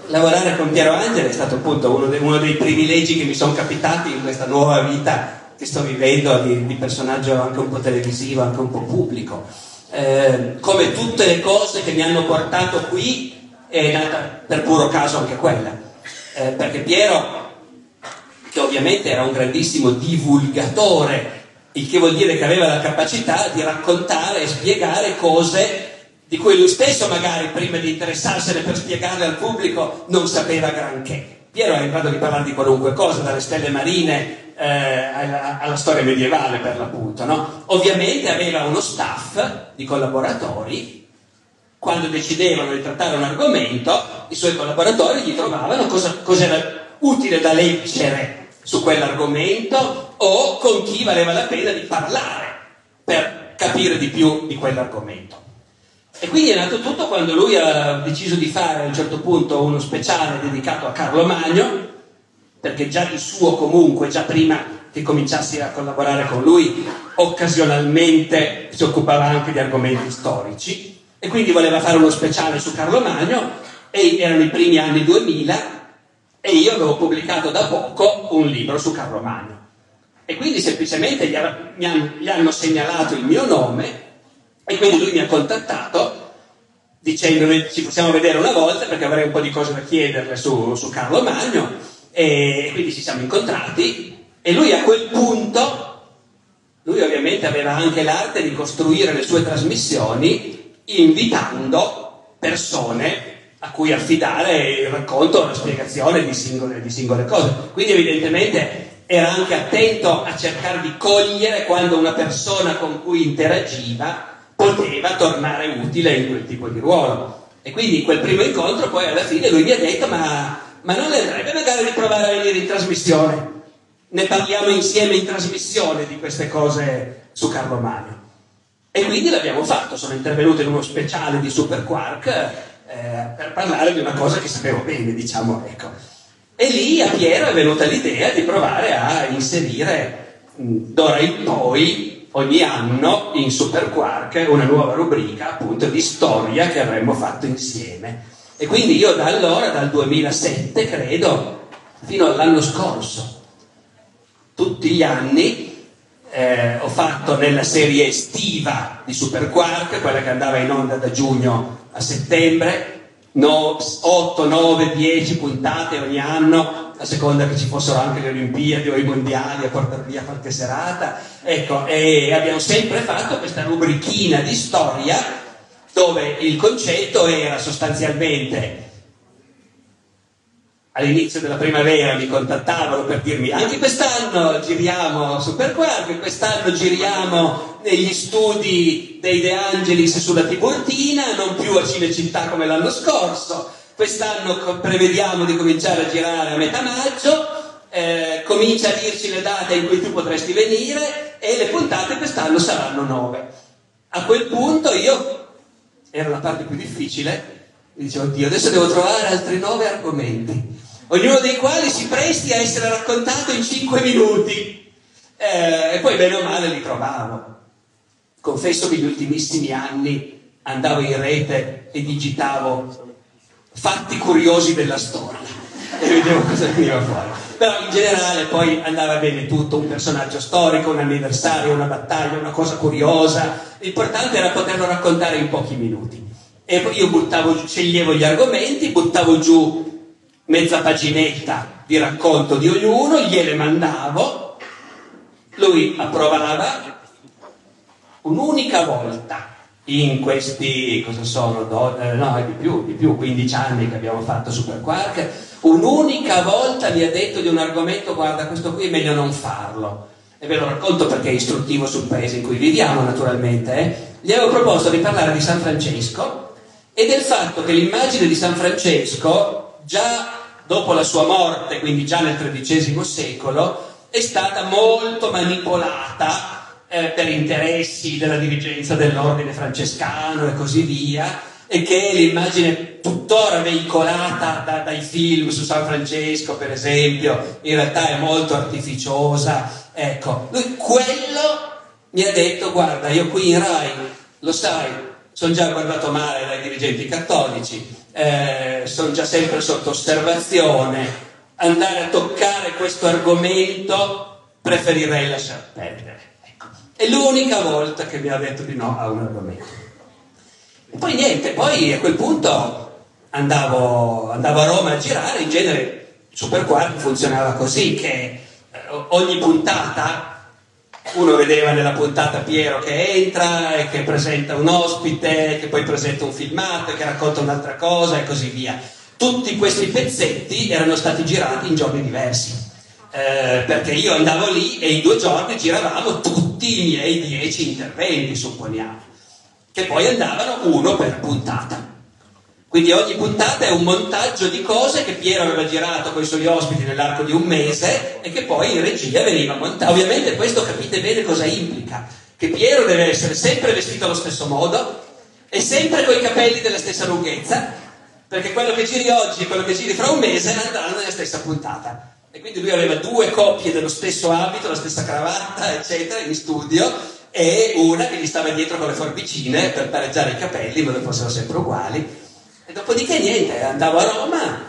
Speaker 2: lavorare con Piero Angela è stato appunto uno, de, uno dei privilegi che mi sono capitati in questa nuova vita che sto vivendo di, di personaggio anche un po' televisivo, anche un po' pubblico. Eh, come tutte le cose che mi hanno portato qui, è nata per puro caso anche quella, eh, perché Piero, che ovviamente era un grandissimo divulgatore, il che vuol dire che aveva la capacità di raccontare e spiegare cose di cui lui stesso magari prima di interessarsene per spiegarle al pubblico non sapeva granché. Piero era in grado di parlare di qualunque cosa, dalle stelle marine eh, alla, alla, storia medievale per l'appunto. No? Ovviamente aveva uno staff di collaboratori quando decidevano di trattare un argomento, i suoi collaboratori gli trovavano cosa, cosa era utile da leggere su quell'argomento o con chi valeva la pena di parlare per capire di più di quell'argomento. E quindi è nato tutto quando lui ha deciso di fare a un certo punto uno speciale dedicato a Carlo Magno, perché già di suo comunque, già prima che cominciassi a collaborare con lui, occasionalmente si occupava anche di argomenti storici e quindi voleva fare uno speciale su Carlo Magno e erano i primi anni 2000 e io avevo pubblicato da poco un libro su Carlo Magno. E quindi semplicemente gli, gli, hanno, gli hanno segnalato il mio nome e quindi lui mi ha contattato dicendomi ci possiamo vedere una volta perché avrei un po' di cose da chiederle su, su Carlo Magno e quindi ci siamo incontrati e lui a quel punto, lui ovviamente aveva anche l'arte di costruire le sue trasmissioni invitando persone a cui affidare il racconto o la spiegazione di singole, di singole cose. Quindi evidentemente era anche attento a cercare di cogliere quando una persona con cui interagiva poteva tornare utile in quel tipo di ruolo. E quindi quel primo incontro poi alla fine lui mi ha detto ma, ma non le andrebbe magari di provare a venire in trasmissione? Ne parliamo insieme in trasmissione di queste cose su Carlo Magno. E quindi l'abbiamo fatto, sono intervenuto in uno speciale di Super Quark eh, per parlare di una cosa che sapevo bene, diciamo, ecco. E lì a Piero è venuta l'idea di provare a inserire d'ora in poi, ogni anno in Super Quark una nuova rubrica appunto di storia che avremmo fatto insieme. E quindi io da allora, dal 2007 credo, fino all'anno scorso, tutti gli anni eh, ho fatto nella serie estiva di Super Quark, quella che andava in onda da giugno a settembre, no, 8, 9, 10 puntate ogni anno, a seconda che ci fossero anche le Olimpiadi o i mondiali a portare via qualche serata. Ecco, e abbiamo sempre fatto questa rubrichina di storia dove il concetto era sostanzialmente all'inizio della primavera mi contattavano per dirmi anche quest'anno giriamo Super Quark, quest'anno giriamo negli studi dei De Angelis sulla Tiburtina, non più a Cinecittà come l'anno scorso, quest'anno prevediamo di cominciare a girare a metà maggio, eh, comincia a dirci le date in cui tu potresti venire e le puntate quest'anno saranno nove. A quel punto io, era la parte più difficile, dicevo, oddio, adesso devo trovare altri nove argomenti ognuno dei quali si presti a essere raccontato in cinque minuti. Eh, e poi bene o male li trovavo. Confesso che gli ultimissimi anni andavo in rete e digitavo fatti curiosi della storia e vedevo cosa veniva fuori. Però in generale poi andava bene tutto, un personaggio storico, un anniversario, una battaglia, una cosa curiosa. L'importante era poterlo raccontare in pochi minuti. E poi io buttavo, sceglievo gli argomenti, buttavo giù mezza paginetta di racconto di ognuno, gliele mandavo, lui approvava un'unica volta in questi, cosa sono, do, eh, no, di più, di più, 15 anni che abbiamo fatto Super Quark, un'unica volta mi ha detto di un argomento, guarda, questo qui è meglio non farlo. E ve lo racconto perché è istruttivo sul paese in cui viviamo, naturalmente. Eh. Gli avevo proposto di parlare di San Francesco e del fatto che l'immagine di San Francesco, già dopo la sua morte, quindi già nel XIII secolo, è stata molto manipolata eh, per interessi della dirigenza dell'ordine francescano e così via, e che l'immagine tuttora veicolata da, dai film su San Francesco, per esempio, in realtà è molto artificiosa. Ecco, lui quello mi ha detto, guarda, io qui in Rai, lo sai, sono già guardato male dai dirigenti cattolici, eh, sono già sempre sotto osservazione, andare a toccare questo argomento preferirei lasciar perdere. Ecco. È l'unica volta che mi ha detto di no a un argomento. E poi niente, poi a quel punto andavo, andavo a Roma a girare, in genere Super Quark funzionava così, che eh, ogni puntata uno vedeva nella puntata Piero che entra e che presenta un ospite, che poi presenta un filmato, che racconta un'altra cosa e così via. Tutti questi pezzetti erano stati girati in giorni diversi, eh, perché io andavo lì e in due giorni giravamo tutti i miei dieci interventi, supponiamo, che poi andavano uno per puntata. Quindi ogni puntata è un montaggio di cose che Piero aveva girato con i suoi ospiti nell'arco di un mese e che poi in regia veniva montato. Ovviamente questo capite bene cosa implica, che Piero deve essere sempre vestito allo stesso modo e sempre con i capelli della stessa lunghezza, perché quello che giri oggi e quello che giri fra un mese andranno nella stessa puntata. E quindi lui aveva due coppie dello stesso abito, la stessa cravatta, eccetera, in studio, e una che gli stava dietro con le forbicine per pareggiare i capelli, ma non fossero sempre uguali. E dopodiché niente, andavo a Roma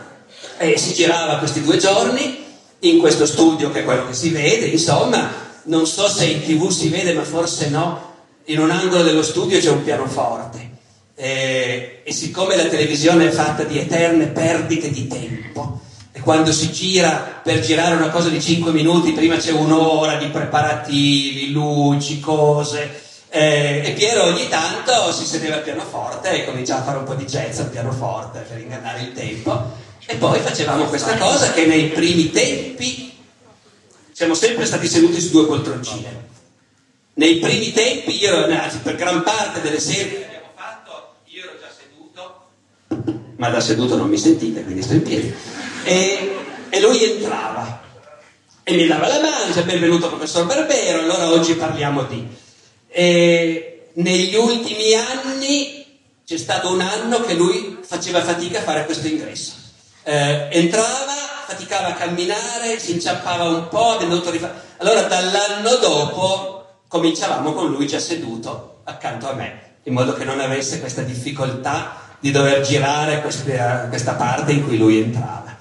Speaker 2: e si girava questi due giorni in questo studio che è quello che si vede, insomma, non so se in tv si vede, ma forse no, in un angolo dello studio c'è un pianoforte. E, e siccome la televisione è fatta di eterne perdite di tempo, e quando si gira per girare una cosa di 5 minuti, prima c'è un'ora di preparativi, luci, cose, eh, e Piero ogni tanto si sedeva al pianoforte e cominciava a fare un po' di jazz al pianoforte per ingannare il tempo. E poi facevamo questa cosa che nei primi tempi siamo sempre stati seduti su due poltroncine. Nei primi tempi, io, anzi per gran parte delle serie che abbiamo fatto, io ero già seduto, ma da seduto non mi sentite, quindi sto in piedi. E, e lui entrava e mi dava la mancia, benvenuto professor Barbero, allora oggi parliamo di... E negli ultimi anni c'è stato un anno che lui faceva fatica a fare questo ingresso. Eh, entrava, faticava a camminare, si inciampava un po', dovuto rifare. Allora dall'anno dopo cominciavamo con lui già seduto accanto a me, in modo che non avesse questa difficoltà di dover girare questa, questa parte in cui lui entrava.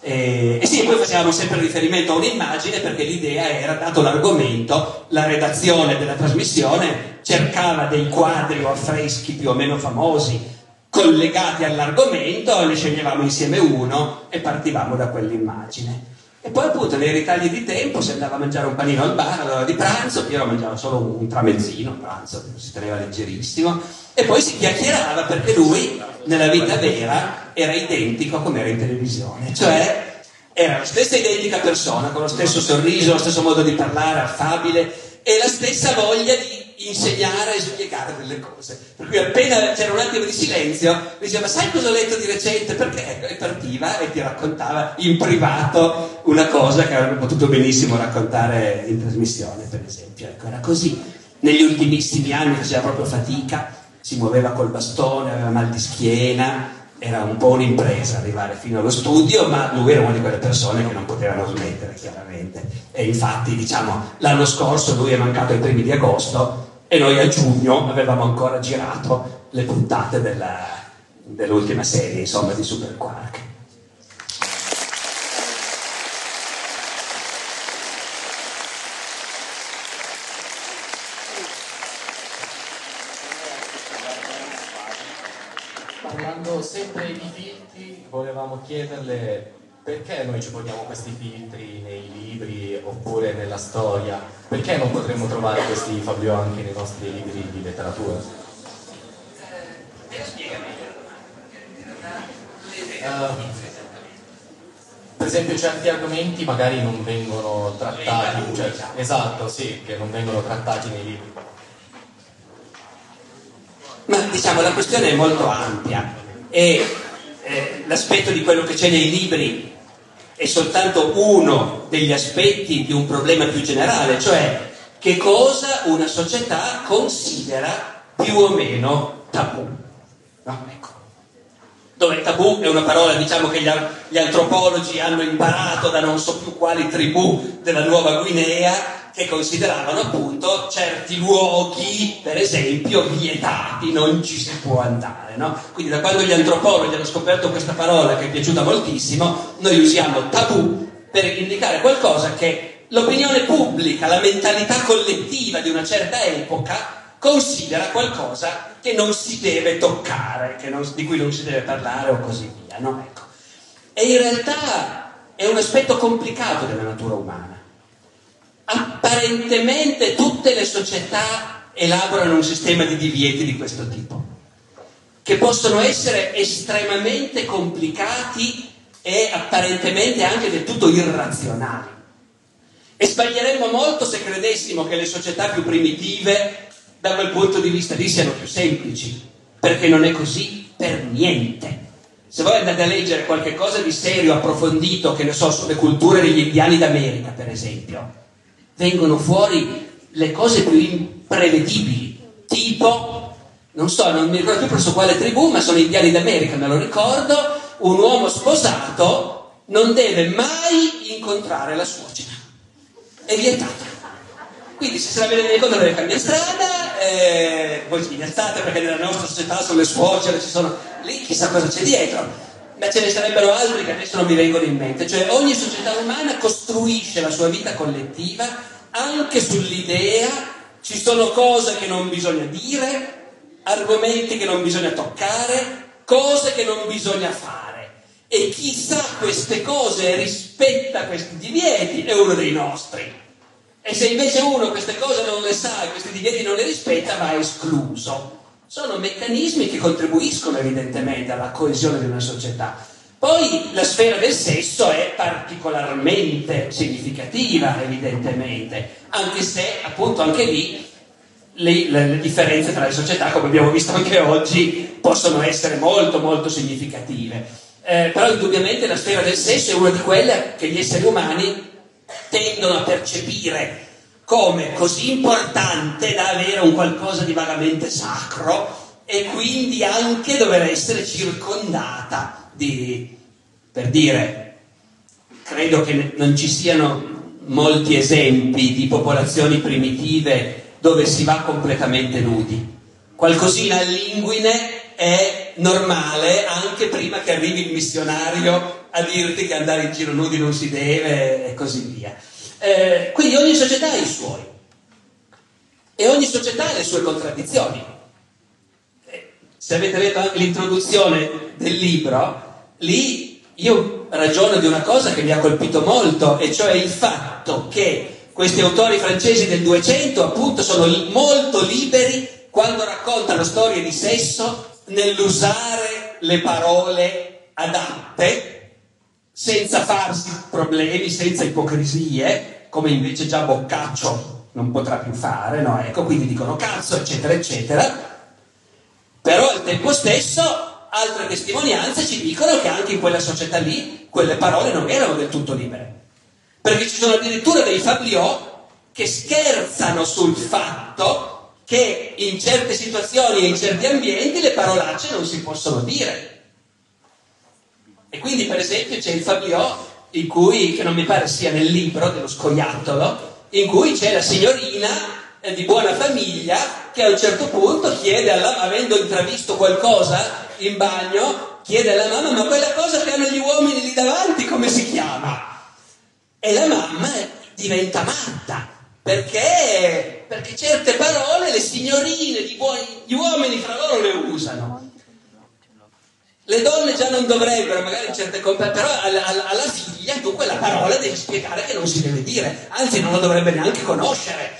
Speaker 2: E, e, sì, poi facevamo sempre riferimento a un'immagine perché l'idea era, dato l'argomento, la redazione della trasmissione cercava dei quadri o affreschi più o meno famosi collegati all'argomento, ne sceglievamo insieme uno e partivamo da quell'immagine. E poi appunto nei ritagli di tempo si andava a mangiare un panino al bar all'ora di pranzo, Piero mangiava solo un tramezzino, pranzo, si teneva leggerissimo, e poi si chiacchierava perché lui nella vita vera era identico come era in televisione, cioè era la stessa identica persona, con lo stesso sorriso, lo stesso modo di parlare, affabile e la stessa voglia di insegnare e spiegare delle cose. Per cui appena c'era un attimo di silenzio, mi diceva, sai cosa ho letto di recente? Perché? E partiva e ti raccontava in privato una cosa che avrebbe potuto benissimo raccontare in trasmissione, per esempio. Ecco, era così. Negli ultimissimi anni faceva proprio fatica, si muoveva col bastone, aveva mal di schiena, era un po' un'impresa arrivare fino allo studio, ma lui era una di quelle persone che non potevano smettere, chiaramente. E infatti, diciamo, l'anno scorso lui è mancato ai primi di agosto e noi a giugno avevamo ancora girato le puntate della, dell'ultima serie, insomma, di Super Quark.
Speaker 1: Parlando sempre di filtri, volevamo chiederle perché noi ci poniamo questi filtri nei libri oppure nella storia? Perché non potremmo trovare questi Fabio anche nei nostri libri di letteratura? Uh, per esempio certi argomenti magari non vengono trattati, cioè, esatto, sì, che non vengono trattati nei libri.
Speaker 2: Ma diciamo la questione è molto ampia e eh, l'aspetto di quello che c'è nei libri è soltanto uno degli aspetti di un problema più generale, cioè che cosa una società considera più o meno tabù. No. Dove tabù è una parola diciamo, che gli, antropologi hanno imparato da non so più quali tribù della Nuova Guinea che consideravano appunto certi luoghi, per esempio, vietati, non ci si può andare. No? Quindi da quando gli antropologi hanno scoperto questa parola che è piaciuta moltissimo, noi usiamo tabù per indicare qualcosa che l'opinione pubblica, la mentalità collettiva di una certa epoca considera qualcosa che non si deve toccare, non, di cui non si deve parlare o così via. No? Ecco. E in realtà è un aspetto complicato della natura umana apparentemente tutte le società elaborano un sistema di divieti di questo tipo, che possono essere estremamente complicati e apparentemente anche del tutto irrazionali. E sbaglieremmo molto se credessimo che le società più primitive, da quel punto di vista lì, siano più semplici, perché non è così per niente. Se voi andate a leggere qualche cosa di serio, approfondito, che ne so, sulle culture degli indiani d'America, per esempio, vengono fuori le cose più imprevedibili, tipo, non so, non mi ricordo più presso quale tribù, ma sono indiani d'America, me lo ricordo, un uomo sposato non deve mai incontrare la suocera, è vietato. Quindi se se la vede nel incontro deve cambiare strada, eh, voi sghignazzate perché nella nostra società sono le suocere, ci sono lì chissà cosa c'è dietro, ma ce ne sarebbero altri che adesso non mi vengono in mente. Cioè ogni società umana costruisce la sua vita collettiva anche sull'idea ci sono cose che non bisogna dire, argomenti che non bisogna toccare, cose che non bisogna fare. E chi sa queste cose e rispetta questi divieti è uno dei nostri. E se invece uno queste cose non le sa questi divieti non le rispetta, va escluso. Sono meccanismi che contribuiscono evidentemente alla coesione di una società. Poi la sfera del sesso è particolarmente significativa, evidentemente, anche se appunto anche lì le, le, le, differenze tra le società, come abbiamo visto anche oggi, possono essere molto molto significative. Eh, però indubbiamente la sfera del sesso è una di quelle che gli esseri umani tendono a percepire come così importante da avere un qualcosa di vagamente sacro e quindi anche dover essere circondata di, per dire, credo che non ci siano molti esempi di popolazioni primitive dove si va completamente nudi. Qualcosina all'inguine è normale anche prima che arrivi il missionario a dirti che andare in giro nudi non si deve e così via. Eh, quindi ogni società ha i suoi e ogni società ha le sue contraddizioni. Eh, se avete letto anche l'introduzione del libro, lì io ragiono di una cosa che mi ha colpito molto, e cioè il fatto che questi autori francesi del 200 appunto sono molto liberi quando raccontano storie di sesso nell'usare le parole adatte senza farsi problemi, senza ipocrisie, come invece già Boccaccio non potrà più fare, no? Ecco, quindi dicono cazzo, eccetera, eccetera. Però al tempo stesso altre testimonianze ci dicono che anche in quella società lì quelle parole non erano del tutto libere. Perché ci sono addirittura dei fabliò che scherzano sul fatto che in certe situazioni e in certi ambienti le parolacce non si possono dire. E quindi, per esempio, c'è il fabliò cui, che non mi pare sia nel libro dello scoiattolo, in cui c'è la signorina eh, di buona famiglia che a un certo punto chiede alla avendo intravisto qualcosa in bagno, chiede alla mamma, ma quella cosa che hanno gli uomini lì davanti come si chiama? E la mamma diventa matta, perché, perché certe parole le signorine, gli uomini fra loro le usano. Le donne già non dovrebbero, magari certe compagnie, però alla, alla, alla, figlia tu quella parola devi spiegare che non si deve dire, anzi non la dovrebbe neanche conoscere.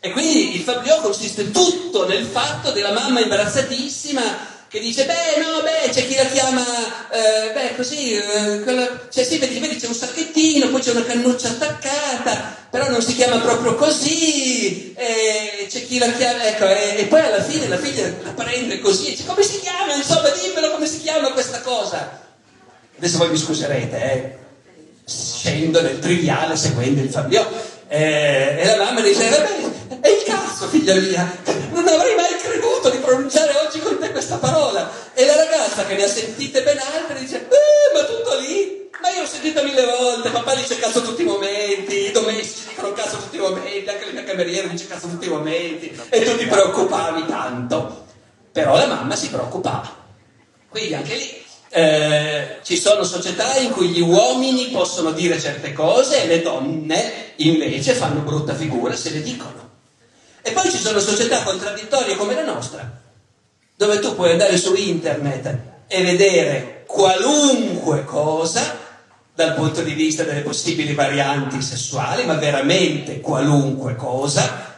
Speaker 2: E quindi il fabliò consiste tutto nel fatto della mamma imbarazzatissima che dice, beh, no, beh, c'è chi la chiama, eh, beh, così, eh, quella, cioè sì, vedi, vedi, c'è un sacchettino, poi c'è una cannuccia attaccata, però non si chiama proprio così, e c'è chi la chiama, ecco, e, e, poi alla fine la figlia la prende così, e dice, come si chiama, insomma, dimmelo come si chiama questa cosa. Adesso voi mi scuserete, eh, scendo nel triviale seguendo il Fabio, eh, e la mamma dice, vabbè, il cazzo, figlia mia, non avrei mai creduto di pronunciare oggi con te questa parola. E la ragazza che ne ha sentite ben altre dice, eh, ma tutto lì? Ma io ho sentito mille volte, papà dice cazzo tutti i momenti, i domestici dicono cazzo tutti i momenti, anche le mie cameriere dice cazzo tutti i momenti, e tu ti preoccupavi tanto. Però la mamma si preoccupava. Quindi anche lì eh, ci sono società in cui gli uomini possono dire certe cose e le donne invece fanno brutta figura se le dicono. E poi ci sono società contraddittorie come la nostra, dove tu puoi andare su internet e vedere qualunque cosa dal punto di vista delle possibili varianti sessuali, ma veramente qualunque cosa.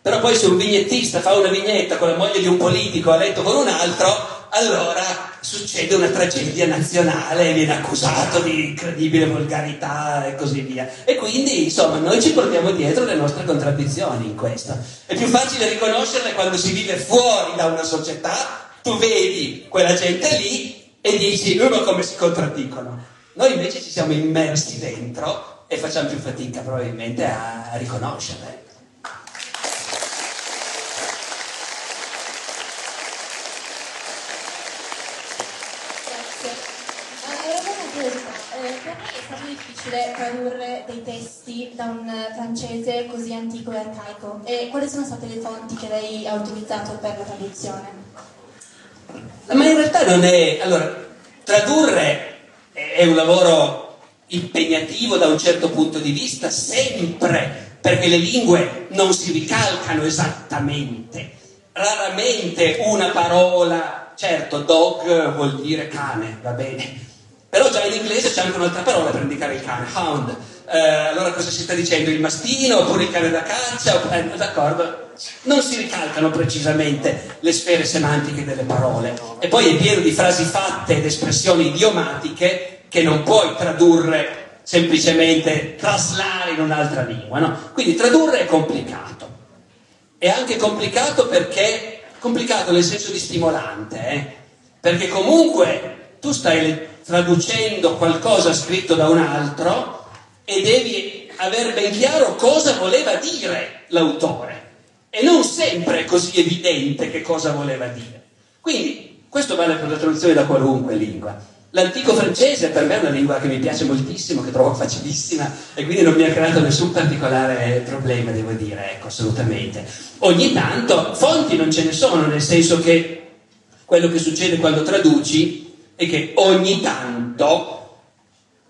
Speaker 2: Però poi se un vignettista fa una vignetta con la moglie di un politico a letto con un altro, allora succede una tragedia nazionale, viene accusato di incredibile volgarità e così via. E quindi, insomma, noi ci portiamo dietro le nostre contraddizioni in questo. È più facile riconoscerle quando si vive fuori da una società, tu vedi quella gente lì e dici, loro come si contraddicono. Noi invece ci siamo immersi dentro e facciamo più fatica probabilmente a riconoscerle.
Speaker 3: Difficile tradurre dei testi da un francese così antico e arcaico? E quali sono state le fonti che lei ha utilizzato per la traduzione?
Speaker 2: Ma in realtà non è... Allora, tradurre è un lavoro impegnativo da un certo punto di vista, sempre, perché le lingue non si ricalcano esattamente. Raramente una parola, certo, dog vuol dire cane, va bene, però già in inglese c'è anche un'altra parola per indicare il cane, hound. Eh, allora cosa si sta dicendo? Il mastino oppure il cane da caccia? Oppure, eh, d'accordo? Non si ricalcano precisamente le sfere semantiche delle parole. E poi è pieno di frasi fatte ed espressioni idiomatiche che non puoi tradurre semplicemente, traslare in un'altra lingua. No? Quindi tradurre è complicato. È anche complicato perché, complicato nel senso di stimolante, eh? perché comunque tu stai traducendo qualcosa scritto da un altro e devi aver ben chiaro cosa voleva dire l'autore. E non sempre è così evidente che cosa voleva dire. Quindi, questo vale per la traduzione da qualunque lingua. L'antico francese per me è una lingua che mi piace moltissimo, che trovo facilissima e quindi non mi ha creato nessun particolare problema, devo dire, ecco, assolutamente. Ogni tanto fonti non ce ne sono, nel senso che quello che succede quando traduci è che ogni tanto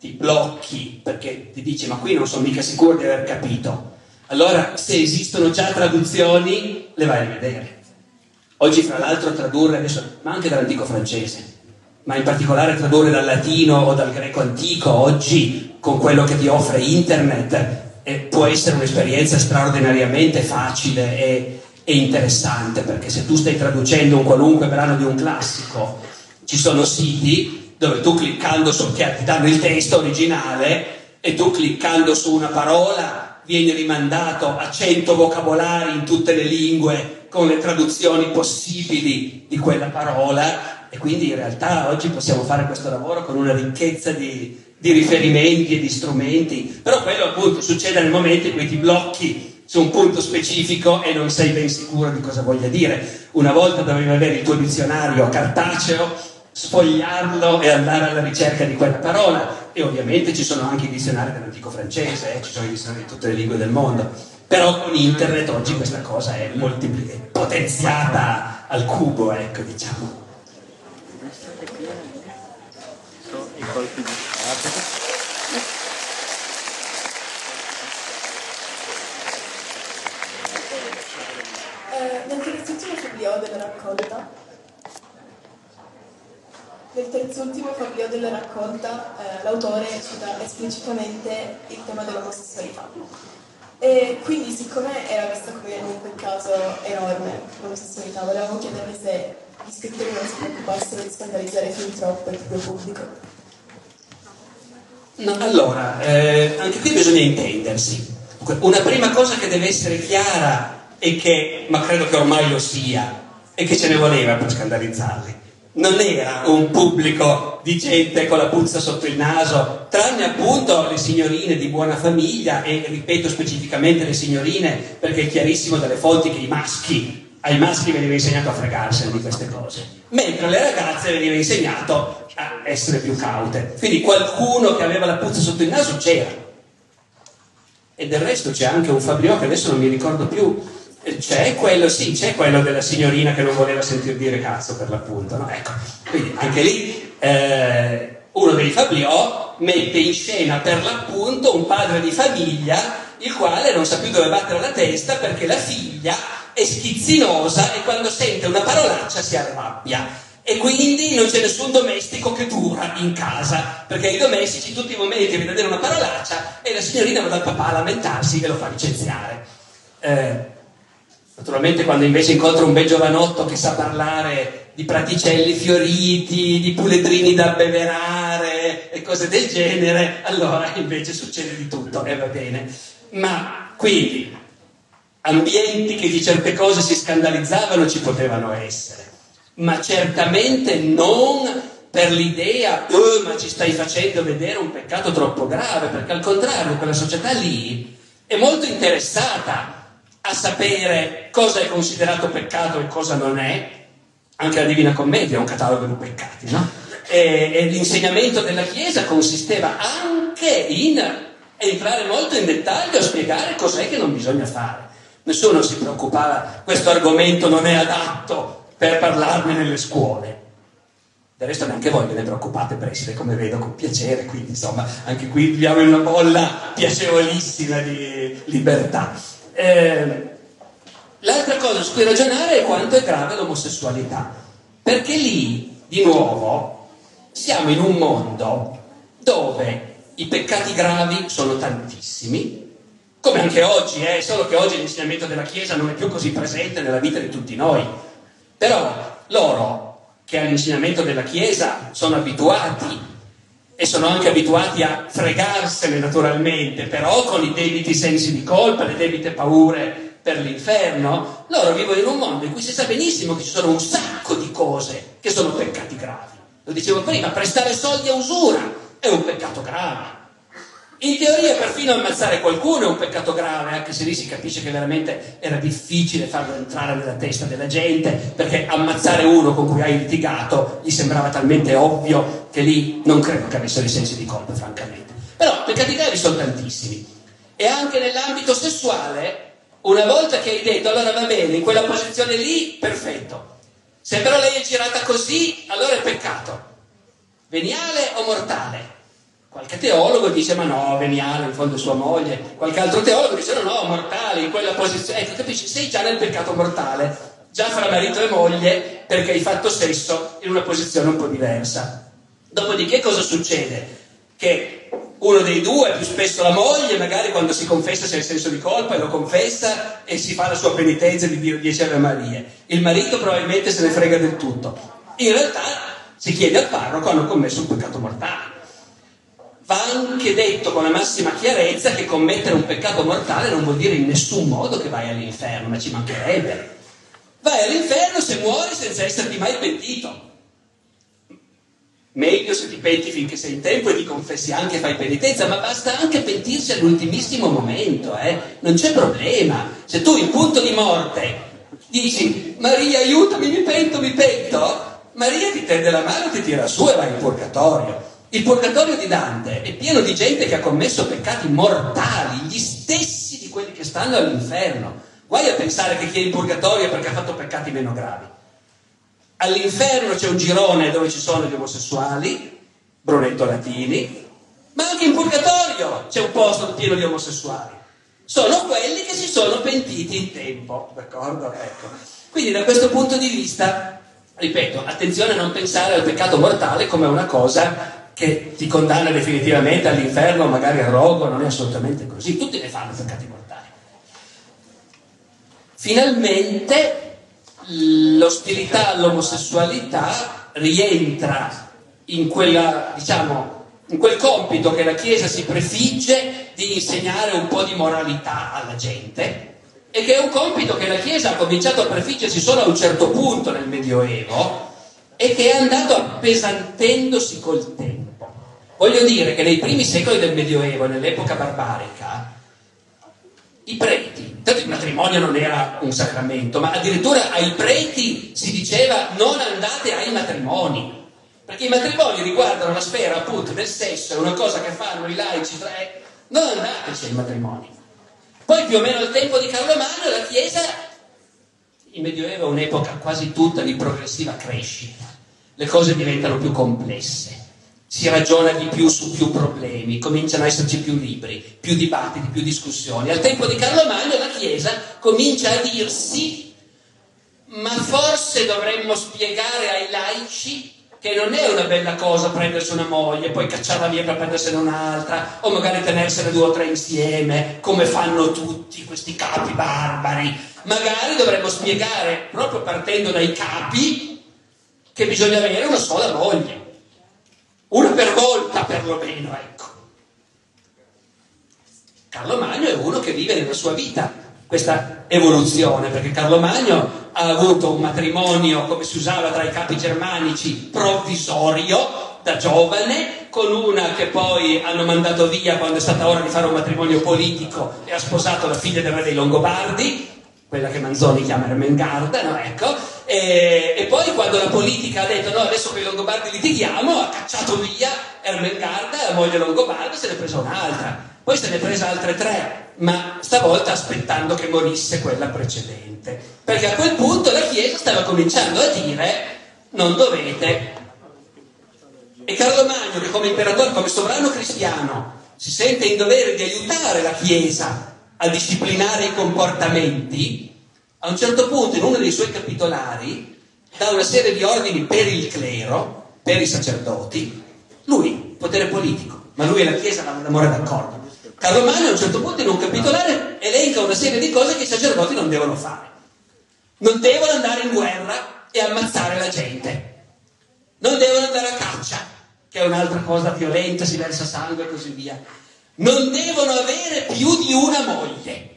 Speaker 2: ti blocchi perché ti dici ma qui non sono mica sicuro di aver capito. Allora se esistono già traduzioni le vai a vedere. Oggi fra l'altro tradurre adesso, ma anche dall'antico francese, ma in particolare tradurre dal latino o dal greco antico oggi con quello che ti offre internet eh, può essere un'esperienza straordinariamente facile e, e interessante perché se tu stai traducendo un qualunque brano di un classico ci sono siti dove tu cliccando su, ti danno il testo originale e tu cliccando su una parola vieni rimandato a 100 vocabolari in tutte le lingue con le traduzioni possibili di quella parola e quindi in realtà oggi possiamo fare questo lavoro con una ricchezza di, di riferimenti e di strumenti, però quello appunto succede nel momento in cui ti blocchi su un punto specifico e non sei ben sicuro di cosa voglia dire. Una volta dovevi avere il tuo dizionario cartaceo, sfogliarlo e andare alla ricerca di quella parola e ovviamente ci sono anche i dizionari dell'antico francese, eh, ci sono i dizionari di tutte le lingue del mondo, però con internet oggi questa cosa è moltipli- potenziata al cubo, ecco diciamo. Stato.
Speaker 4: Eh, nel terzultimo fabliò della raccolta, nel terzultimo fabliò della raccolta eh, l'autore cita esplicitamente il tema dell'omosessualità. E quindi siccome era vista come un peccato enorme l'omosessualità, volevamo chiederle se gli scrittori non si preoccupassero di scandalizzare fin troppo il proprio pubblico.
Speaker 2: No, allora, eh, anche qui bisogna intendersi. Una prima cosa che deve essere chiara e che, ma credo che ormai lo sia, e che ce ne voleva per scandalizzarli. Non era un pubblico di gente con la puzza sotto il naso, tranne appunto le signorine di buona famiglia e ripeto specificamente le signorine perché è chiarissimo dalle fonti che i maschi ai maschi veniva insegnato a fregarsene di queste cose, mentre alle ragazze veniva insegnato a essere più caute. Quindi qualcuno che aveva la puzza sotto il naso c'era. E del resto c'è anche un Fabio che adesso non mi ricordo più. C'è quello, sì, c'è quello della signorina che non voleva sentir dire cazzo per l'appunto. No? Ecco. Quindi anche lì eh, uno dei Fabliò mette in scena per l'appunto un padre di famiglia il quale non sa più dove battere la testa perché la figlia è schizzinosa e quando sente una parolaccia si arrabbia. E quindi non c'è nessun domestico che dura in casa, perché i domestici tutti i momenti vedono dire una parolaccia e la signorina va dal papà a lamentarsi e lo fa licenziare. Eh, naturalmente quando invece incontra un bel giovanotto che sa parlare di praticelli fioriti, di puledrini da abbeverare e cose del genere, allora invece succede di tutto e va bene. Ma quindi ambienti che di certe cose si scandalizzavano ci potevano essere, ma certamente non per l'idea, oh, ma ci stai facendo vedere un peccato troppo grave, perché al contrario quella società lì è molto interessata a sapere cosa è considerato peccato e cosa non è. Anche la Divina Commedia è un catalogo di peccati, no? E, e l'insegnamento della Chiesa consisteva anche in entrare molto in dettaglio a spiegare cos'è che non bisogna fare. Nessuno si preoccupava, questo argomento non è adatto per parlarne nelle scuole. Del resto neanche voi ve ne preoccupate, preside, come vedo, con piacere, quindi insomma anche qui viviamo in una bolla piacevolissima di libertà. Eh, l'altra cosa su cui ragionare è quanto è grave l'omosessualità, perché lì, di nuovo, siamo in un mondo dove i peccati gravi sono tantissimi, come anche oggi, eh, solo che oggi l'insegnamento della Chiesa non è più così presente nella vita di tutti noi. Però loro, che all'insegnamento della Chiesa sono abituati e sono anche abituati a fregarsene naturalmente, però con i debiti sensi di colpa, le debite paure per l'inferno, loro vivono in un mondo in cui si sa benissimo che ci sono un sacco di cose che sono peccati gravi. Lo dicevo prima, prestare soldi a usura è un peccato grave In teoria perfino ammazzare qualcuno è un peccato grave, anche se lì si capisce che veramente era difficile farlo entrare nella testa della gente, perché ammazzare uno con cui hai litigato gli sembrava talmente ovvio che lì non credo che avessero i sensi di colpa, francamente. Però peccati gravi sono tantissimi. E anche nell'ambito sessuale, una volta che hai detto allora va bene, in quella posizione lì, perfetto. Se però lei è girata così, allora è peccato. Veniale o mortale? Qualche teologo dice ma no, veniale, in fondo sua moglie. Qualche altro teologo dice no, no, mortale, in quella posizione. Ecco, capisci, sei già nel peccato mortale, già fra marito e moglie, perché hai fatto sesso in una posizione un po' diversa. Dopodiché cosa succede? Che uno dei due, più spesso la moglie, magari quando si confessa c'è il senso di colpa e lo confessa e si fa la sua penitenza di dire 10 Ave Maria. Il marito probabilmente se ne frega del tutto. In realtà si chiede al parroco hanno commesso un peccato mortale. Va anche detto con la massima chiarezza che commettere un peccato mortale non vuol dire in nessun modo che vai all'inferno, ma ci mancherebbe. Vai all'inferno se muori senza esserti mai pentito. Meglio se ti penti finché sei in tempo e ti confessi anche e fai penitenza, ma basta anche pentirsi all'ultimissimo momento, eh? non c'è problema. Se tu in punto di morte dici Maria aiutami, mi pento, mi pento, Maria ti tende la mano, ti tira su e vai in purgatorio. Il purgatorio di Dante è pieno di gente che ha commesso peccati mortali, gli stessi di quelli che stanno all'inferno. Guai a pensare che chi è in purgatorio è perché ha fatto peccati meno gravi. All'inferno c'è un girone dove ci sono gli omosessuali, Brunetto Latini, ma anche in purgatorio c'è un posto pieno di omosessuali. Sono quelli che si sono pentiti in tempo, d'accordo? Ecco. Quindi da questo punto di vista, ripeto, attenzione a non pensare al peccato mortale come una cosa che ti condanna definitivamente all'inferno, magari al rogo, non è assolutamente così, tutti ne fanno peccati mortali. Finalmente l'ostilità all'omosessualità rientra in, quella, diciamo, in quel compito che la Chiesa si prefigge di insegnare un po' di moralità alla gente e che è un compito che la Chiesa ha cominciato a prefiggersi solo a un certo punto nel Medioevo e che è andato appesantendosi col tempo. Voglio dire che nei primi secoli del Medioevo, nell'epoca barbarica, i preti, tanto il matrimonio non era un sacramento, ma addirittura ai preti si diceva non andate ai matrimoni, perché i matrimoni riguardano la sfera appunto del sesso, è una cosa che fanno i laici, tre, non andateci ai matrimoni. Poi più o meno al tempo di Carlo Magno la Chiesa, il Medioevo è un'epoca quasi tutta di progressiva crescita, le cose diventano più complesse si ragiona di più su più problemi, cominciano ad esserci più libri, più dibattiti, più discussioni. Al tempo di Carlo Magno la Chiesa comincia a dirsi ma forse dovremmo spiegare ai laici che non è una bella cosa prendersi una moglie, poi cacciarla via per prendersene un'altra, o magari tenersene due o tre insieme, come fanno tutti questi capi barbari. Magari dovremmo spiegare, proprio partendo dai capi, che bisogna avere una sola moglie una per volta perlomeno, ecco. Carlo Magno è uno che vive nella sua vita questa evoluzione, perché Carlo Magno ha avuto un matrimonio, come si usava tra i capi germanici, provvisorio, da giovane, con una che poi hanno mandato via quando è stata ora di fare un matrimonio politico e ha sposato la figlia del re dei Longobardi, quella che Manzoni chiama Ermengarda, no? ecco, e, e, poi quando la politica ha detto no, adesso con i Longobardi litighiamo, ha cacciato via Ermengarda, la moglie Longobarda, se ne è presa un'altra, poi se ne è presa altre tre, ma stavolta aspettando che morisse quella precedente, perché a quel punto la Chiesa stava cominciando a dire non dovete. E Carlo Magno, che come imperatore, come sovrano cristiano, si sente in dovere di aiutare la Chiesa a disciplinare i comportamenti, a un certo punto in uno dei suoi capitolari dà una serie di ordini per il clero, per i sacerdoti, lui, potere politico, ma lui e la Chiesa l'amore d'accordo. Carlo Magno a un certo punto in un capitolare elenca una serie di cose che i sacerdoti non devono fare. Non devono andare in guerra e ammazzare la gente. Non devono andare a caccia, che è un'altra cosa violenta, si versa sangue e così via non devono avere più di una moglie,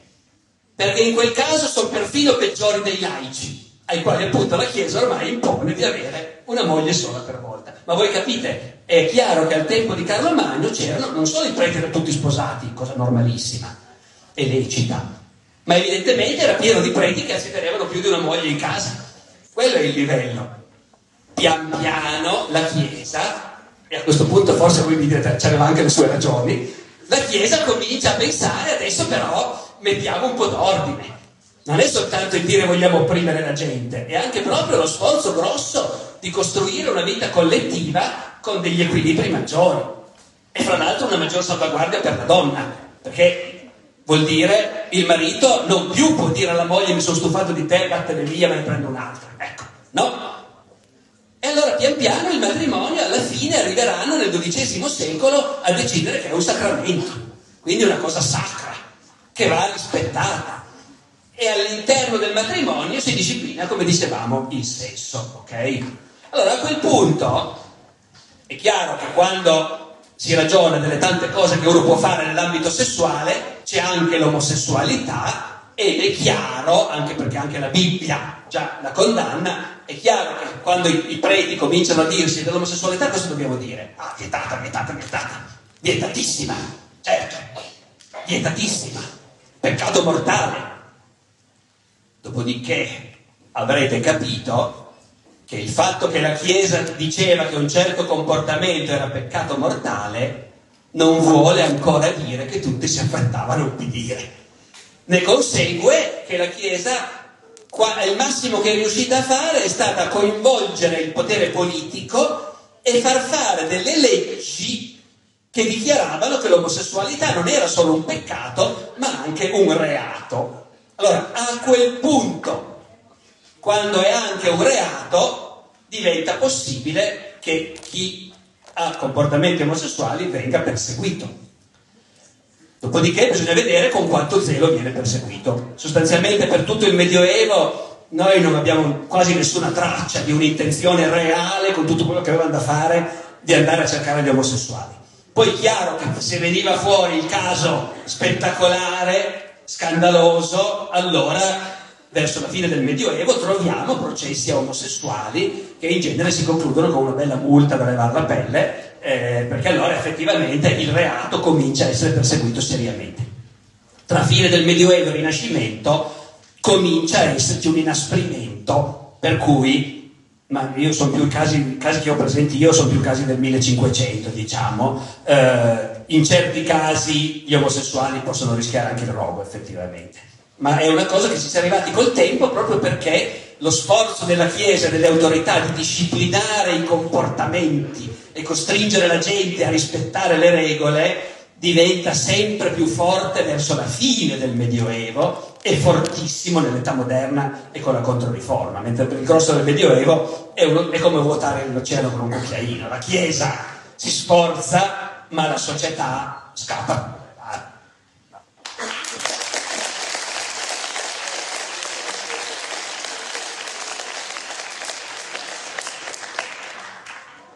Speaker 2: perché in quel caso sono perfino peggiori dei laici, ai quali appunto la Chiesa ormai impone di avere una moglie sola per volta. Ma voi capite, è chiaro che al tempo di Carlo Magno c'erano non solo i preti tutti sposati, cosa normalissima e lecita, ma evidentemente era pieno di preti che si tenevano più di una moglie in casa. Quello è il livello. Pian piano la Chiesa, e a questo punto forse voi mi direte c'aveva anche le sue ragioni, la Chiesa comincia a pensare adesso però mettiamo un po' d'ordine. Non è soltanto il dire vogliamo opprimere la gente, è anche proprio lo sforzo grosso di costruire una vita collettiva con degli equilibri maggiori e fra l'altro una maggior salvaguardia per la donna, perché vuol dire il marito non più può dire alla moglie mi sono stufato di te, vattene via, me ne prendo un'altra. Ecco, no? E allora pian piano il matrimonio alla fine arriveranno nel XII secolo a decidere che è un sacramento, quindi una cosa sacra, che va rispettata. E all'interno del matrimonio si disciplina, come dicevamo, il sesso, ok? Allora a quel punto è chiaro che quando si ragiona delle tante cose che uno può fare nell'ambito sessuale, c'è anche l'omosessualità ed è chiaro, anche perché anche la Bibbia già la condanna, è chiaro che quando i, i preti cominciano a dirsi dell'omosessualità cosa dobbiamo dire? Ah, vietata, vietata, vietata, vietatissima, certo, vietatissima, peccato mortale. Dopodiché avrete capito che il fatto che la Chiesa diceva che un certo comportamento era peccato mortale non vuole ancora dire che tutti si affrettavano a ubbidire. Ne consegue che la Chiesa, il massimo che è riuscita a fare è stata coinvolgere il potere politico e far fare delle leggi che dichiaravano che l'omosessualità non era solo un peccato, ma anche un reato. Allora, a quel punto quando è anche un reato, diventa possibile che chi ha comportamenti omosessuali venga perseguito. Dopodiché bisogna vedere con quanto zelo viene perseguito. Sostanzialmente per tutto il Medioevo noi non abbiamo quasi nessuna traccia di un'intenzione reale con tutto quello che avevano da fare di andare a cercare gli omosessuali. Poi è chiaro che se veniva fuori il caso spettacolare, scandaloso, allora verso la fine del Medioevo troviamo processi omosessuali che in genere si concludono con una bella multa da levare la pelle, eh, perché allora effettivamente il reato comincia a essere perseguito seriamente. Tra fine del Medioevo e Rinascimento comincia a esserci un inasprimento, per cui ma più i casi, casi, che ho presenti io sono più casi del 1500 diciamo. Eh, in certi casi gli omosessuali possono rischiare anche il robo effettivamente. Ma è una cosa che si sia arrivati col tempo proprio perché lo sforzo della Chiesa e delle autorità di disciplinare i comportamenti e costringere la gente a rispettare le regole diventa sempre più forte verso la fine del Medioevo e fortissimo nell'età moderna e con la Controriforma, mentre per il grosso del Medioevo è, uno, è come vuotare l'oceano con un cucchiaino, la Chiesa si sforza ma la società scappa.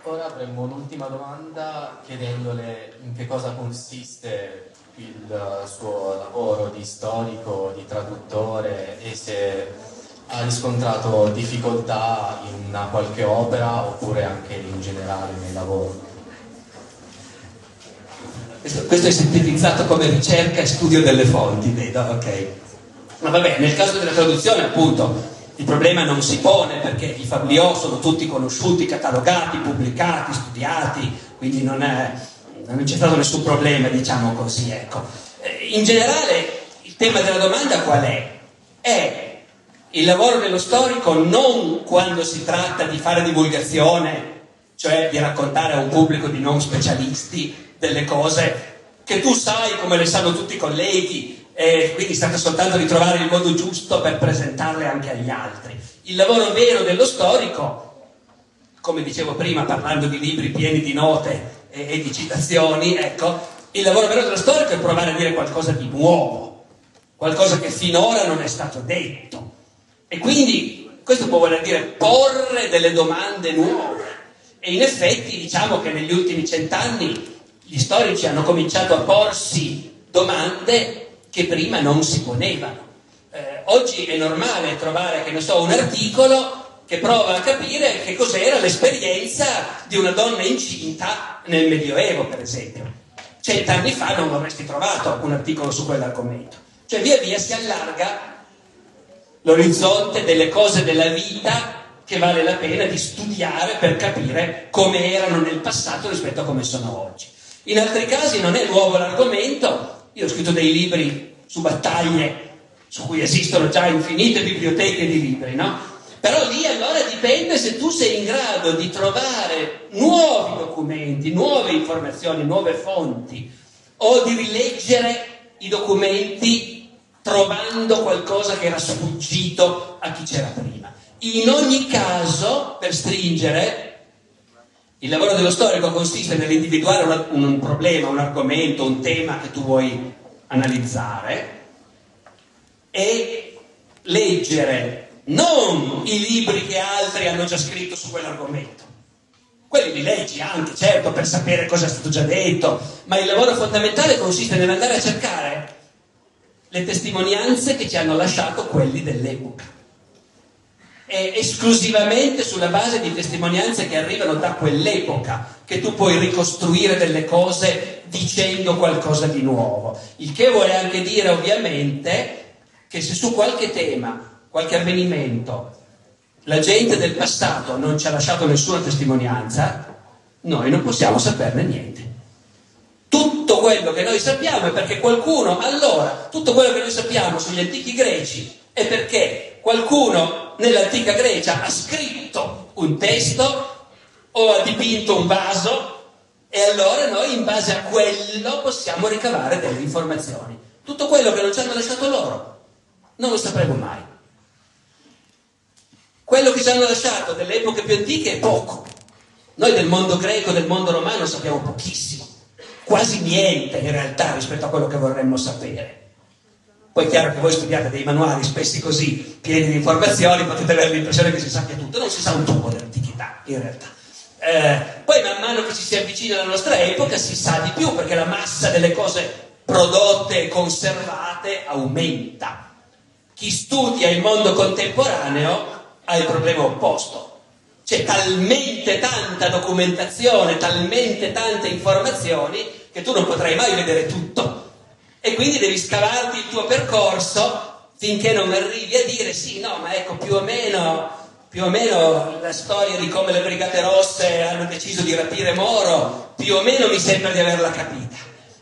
Speaker 1: Ora avremmo un'ultima domanda chiedendole in che cosa consiste il suo lavoro di storico, di traduttore e se ha riscontrato difficoltà in una qualche opera oppure anche in generale nel lavoro.
Speaker 2: Questo, è sintetizzato come ricerca e studio delle fonti, vedo, ok. Ma vabbè, nel caso della traduzione appunto il problema non si pone perché i Fabliò sono tutti conosciuti, catalogati, pubblicati, studiati, quindi non, è, non c'è stato nessun problema, diciamo così. Ecco. Eh, in generale il tema della domanda qual è? È il lavoro dello storico non quando si tratta di fare divulgazione, cioè di raccontare a un pubblico di non specialisti delle cose che tu sai come le sanno tutti i colleghi, e quindi si tratta soltanto di trovare il modo giusto per presentarle anche agli altri. Il lavoro vero dello storico, come dicevo prima parlando di libri pieni di note e, e di citazioni, ecco, il lavoro vero dello storico è provare a dire qualcosa di nuovo, qualcosa che finora non è stato detto. E quindi questo può voler dire porre delle domande nuove. E in effetti diciamo che negli ultimi cent'anni gli storici hanno cominciato a porsi domande che prima non si ponevano. Eh, oggi è normale trovare, che ne so, un articolo che prova a capire che cos'era l'esperienza di una donna incinta nel Medioevo, per esempio. Cent'anni fa non avresti trovato un articolo su quell'argomento. Cioè via via si allarga l'orizzonte delle cose della vita che vale la pena di studiare per capire come erano nel passato rispetto a come sono oggi. In altri casi non è nuovo l'argomento, io ho scritto dei libri su battaglie su cui esistono già infinite biblioteche di libri, no? Però lì allora dipende se tu sei in grado di trovare nuovi documenti, nuove informazioni, nuove fonti, o di rileggere i documenti trovando qualcosa che era sfuggito a chi c'era prima. In ogni caso, per stringere, il lavoro dello storico consiste nell'individuare una, un problema, un argomento, un tema che tu vuoi analizzare e leggere non i libri che altri hanno già scritto su quell'argomento. Quelli li leggi anche, certo, per sapere cosa è stato già detto, ma il lavoro fondamentale consiste nell'andare a cercare le testimonianze che ci hanno lasciato quelli dell'epoca è esclusivamente sulla base di testimonianze che arrivano da quell'epoca che tu puoi ricostruire delle cose dicendo qualcosa di nuovo. Il che vuole anche dire ovviamente che se su qualche tema, qualche avvenimento, la gente del passato non ci ha lasciato nessuna testimonianza, noi non possiamo saperne niente. Tutto quello che noi sappiamo è perché qualcuno, allora, tutto quello che noi sappiamo sugli antichi greci è perché qualcuno nell'antica Grecia ha scritto un testo o ha dipinto un vaso e allora noi in base a quello possiamo ricavare delle informazioni. Tutto quello che non ci hanno lasciato loro non lo sapremo mai. Quello che ci hanno lasciato delle epoche più antiche è poco. Noi del mondo greco, del mondo romano sappiamo pochissimo, quasi niente in realtà rispetto a quello che vorremmo sapere. Poi è chiaro che voi studiate dei manuali spessi così, pieni di informazioni, potete avere l'impressione che si sappia tutto, non si sa un tubo dell'antichità in realtà. Eh, poi man mano che ci si avvicina alla nostra epoca si sa di più perché la massa delle cose prodotte e conservate aumenta. Chi studia il mondo contemporaneo ha il problema opposto. C'è talmente tanta documentazione, talmente tante informazioni che tu non potrai mai vedere tutto e quindi devi scavarti il tuo percorso finché non arrivi a dire sì, no, ma ecco più o meno, più o meno la storia di come le Brigate Rosse hanno deciso di rapire Moro, più o meno mi sembra di averla capita.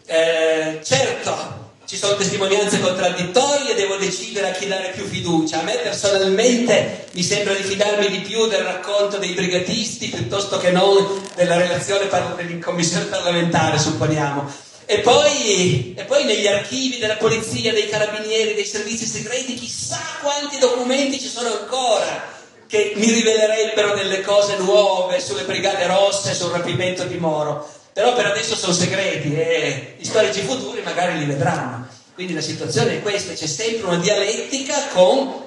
Speaker 2: Eh, certo, ci sono testimonianze contraddittorie, devo decidere a chi dare più fiducia. A me personalmente mi sembra di fidarmi di più del racconto dei brigatisti piuttosto che non della relazione in commissione parlamentare, supponiamo. E poi, e poi, negli archivi della polizia, dei carabinieri, dei servizi segreti, chissà quanti documenti ci sono ancora che mi rivelerebbero delle cose nuove sulle brigate rosse, sul rapimento di Moro. Però per adesso sono segreti e gli storici futuri magari li vedranno. Quindi la situazione è questa, c'è sempre una dialettica con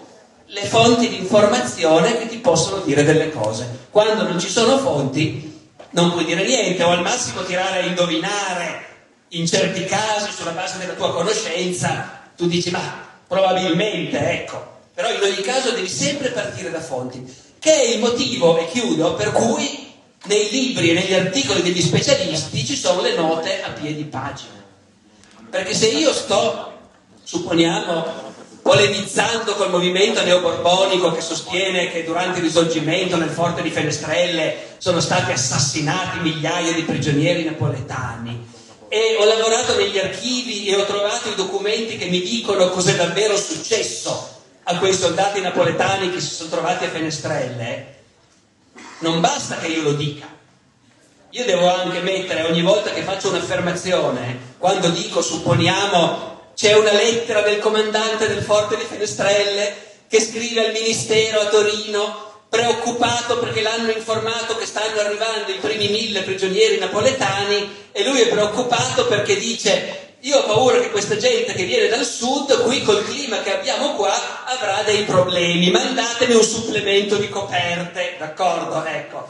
Speaker 2: le fonti di informazione che ti possono dire delle cose. Quando non ci sono fonti non puoi dire niente o al massimo tirare a indovinare in certi casi, sulla base della tua conoscenza, tu dici ma probabilmente, ecco. Però in ogni caso devi sempre partire da fonti, che è il motivo, e chiudo, per cui nei libri e negli articoli degli specialisti ci sono le note a piedi pagina. Perché se io sto, supponiamo, polemizzando col movimento neoborbonico che sostiene che durante il risorgimento nel forte di Fenestrelle sono stati assassinati migliaia di prigionieri napoletani, e ho lavorato negli archivi e ho trovato i documenti che mi dicono cos'è davvero successo a quei soldati napoletani che si sono trovati a Fenestrelle, non basta che io lo dica. Io devo anche mettere ogni volta che faccio un'affermazione, quando dico, supponiamo, c'è una lettera del comandante del forte di Fenestrelle che scrive al ministero a Torino preoccupato perché l'hanno informato che stanno arrivando i primi mille prigionieri napoletani e lui è preoccupato perché dice io ho paura che questa gente che viene dal sud, qui col clima che abbiamo qua, avrà dei problemi, mandatemi un supplemento di coperte, d'accordo? Ecco.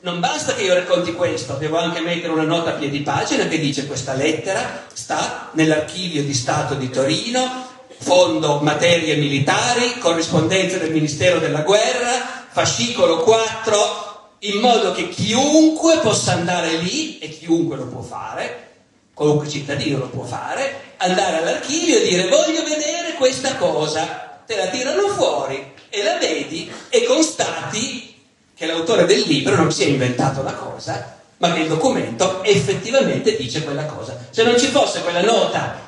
Speaker 2: Non basta che io racconti questo, devo anche mettere una nota a piedi pagina che dice questa lettera sta nell'archivio di Stato di Torino fondo materie militari, corrispondenza del Ministero della Guerra, fascicolo 4, in modo che chiunque possa andare lì, e chiunque lo può fare, qualunque cittadino lo può fare, andare all'archivio e dire voglio vedere questa cosa, te la tirano fuori e la vedi e constati che l'autore del libro non si è inventato la cosa, ma che il documento effettivamente dice quella cosa. Se non ci fosse quella nota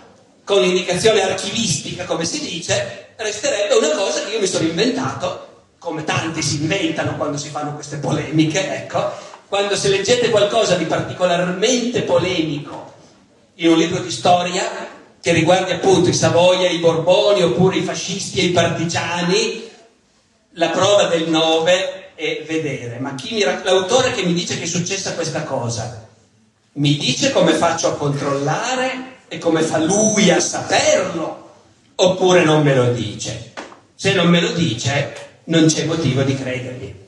Speaker 2: con indicazione archivistica, come si dice, resterebbe una cosa che io mi sono inventato, come tanti si inventano quando si fanno queste polemiche, ecco, quando se leggete qualcosa di particolarmente polemico in un libro di storia che riguardi appunto i Savoia, i Borboni oppure i fascisti e i partigiani, la prova del 9 è vedere, ma mi, l'autore che mi dice che è successa questa cosa, mi dice come faccio a controllare e come fa lui a saperlo, oppure non me lo dice. Se non me lo dice, non c'è motivo di credergli.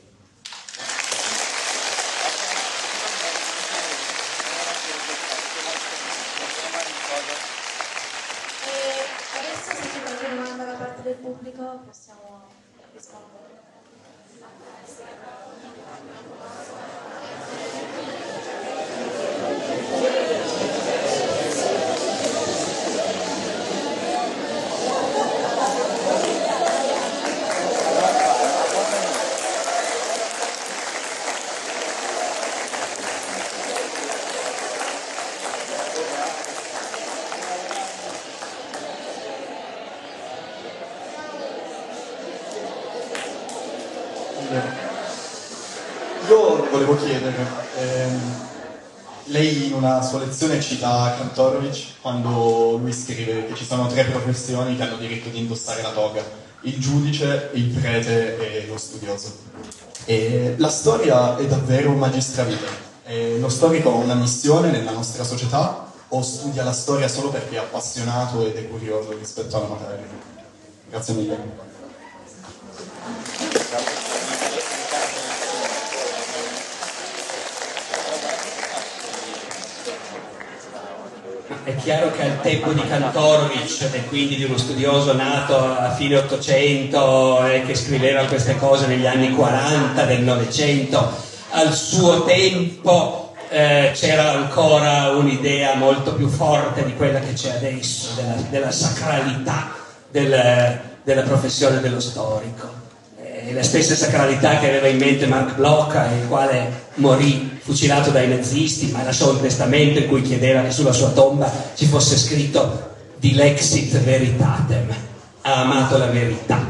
Speaker 5: Sua lezione cita Kantorowicz quando lui scrive che ci sono tre professioni che hanno diritto di indossare la toga, il giudice, il prete e lo studioso. E la storia è davvero un magistravita. lo storico ha una missione nella nostra società o studia la storia solo perché è appassionato ed è curioso rispetto alla materia? Grazie mille.
Speaker 2: Chiaro che al tempo di Kantorowicz e quindi di uno studioso nato a fine Ottocento e che scriveva queste cose negli anni 40 del Novecento, al suo tempo eh, c'era ancora un'idea molto più forte di quella che c'è adesso, della, della sacralità del, della professione dello storico. E la stessa sacralità che aveva in mente Mark Bloch, il quale morì fucilato dai nazisti, ma lasciò un testamento in cui chiedeva che sulla sua tomba ci fosse scritto Dilexit Veritatem, ha amato la verità.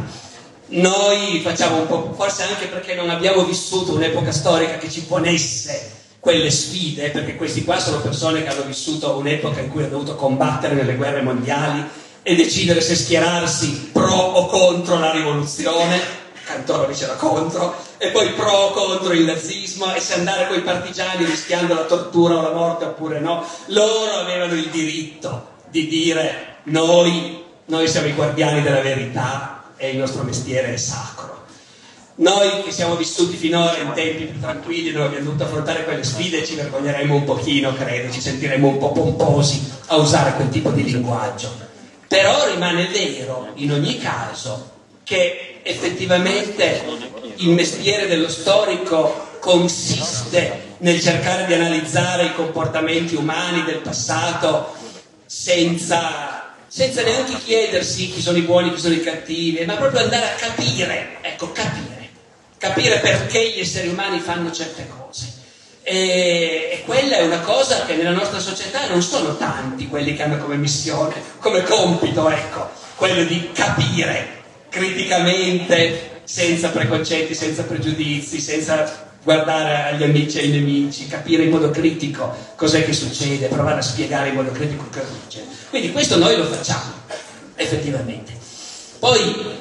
Speaker 2: Noi facciamo un po', forse anche perché non abbiamo vissuto un'epoca storica che ci ponesse quelle sfide, perché questi qua sono persone che hanno vissuto un'epoca in cui hanno dovuto combattere nelle guerre mondiali e decidere se schierarsi pro o contro la rivoluzione Cantorovic era contro, e poi pro contro il nazismo, e se andare con i partigiani rischiando la tortura o la morte oppure no, loro avevano il diritto di dire noi, noi siamo i guardiani della verità e il nostro mestiere è sacro. Noi che siamo vissuti finora in tempi più tranquilli, dove abbiamo dovuto affrontare quelle sfide, ci vergogneremo un pochino, credo, ci sentiremo un po' pomposi a usare quel tipo di linguaggio. Però rimane vero, in ogni caso, che effettivamente il mestiere dello storico consiste nel cercare di analizzare i comportamenti umani del passato senza, senza neanche chiedersi chi sono i buoni, chi sono i cattivi, ma proprio andare a capire, ecco, capire, capire perché gli esseri umani fanno certe cose. E, e, quella è una cosa che nella nostra società non sono tanti quelli che hanno come missione, come compito, ecco, quello di capire criticamente, senza preconcetti, senza pregiudizi, senza guardare agli amici e ai nemici, capire in modo critico cos'è che succede, provare a spiegare in modo critico cosa succede. Quindi questo noi lo facciamo, effettivamente. Poi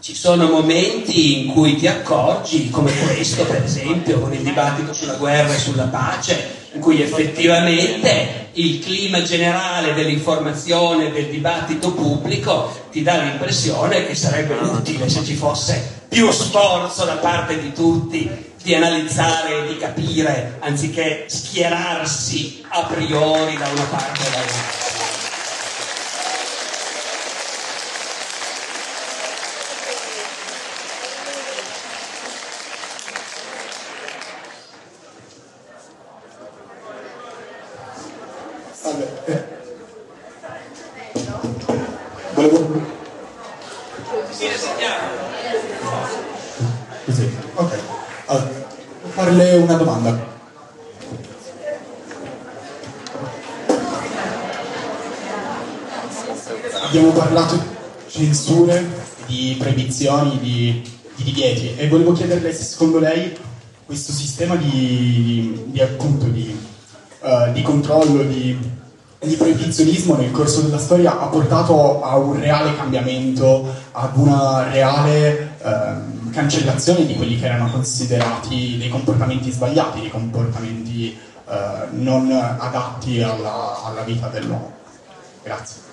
Speaker 2: ci sono momenti in cui ti accorgi, come questo per esempio, con il dibattito sulla guerra e sulla pace, in cui effettivamente il clima generale dell'informazione, del dibattito pubblico ti dà l'impressione che sarebbe utile se ci fosse più sforzo da parte di tutti di analizzare e di capire anziché schierarsi a priori da una parte o dall'altra.
Speaker 5: Salve. Eh. Volevo...
Speaker 2: Sì, sentiamo.
Speaker 5: Così, ok. Allora, farle una domanda. Abbiamo parlato di censure, di proibizioni, di, di divieti e volevo chiederle se secondo lei questo sistema di, di appunto di, uh, controllo, di, di, proibizionismo nel corso della storia ha portato a un reale cambiamento, ad una reale uh, cancellazione di quelli che erano considerati dei comportamenti sbagliati, dei comportamenti uh, non adatti alla, alla vita dell'uomo. Grazie.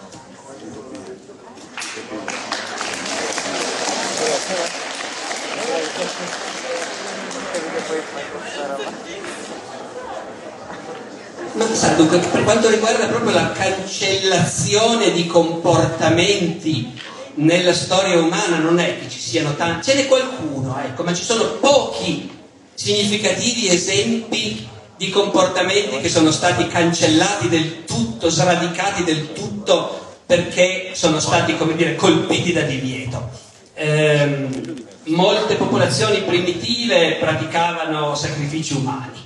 Speaker 2: Ma sa, dunque, per quanto riguarda proprio la cancellazione di comportamenti nella storia umana, non è che ci siano tanti, ce n'è qualcuno, ecco, ma ci sono pochi significativi esempi di comportamenti che sono stati cancellati del tutto, sradicati del tutto perché sono stati, come dire, colpiti da divieto. Ehm, molte popolazioni primitive praticavano sacrifici umani.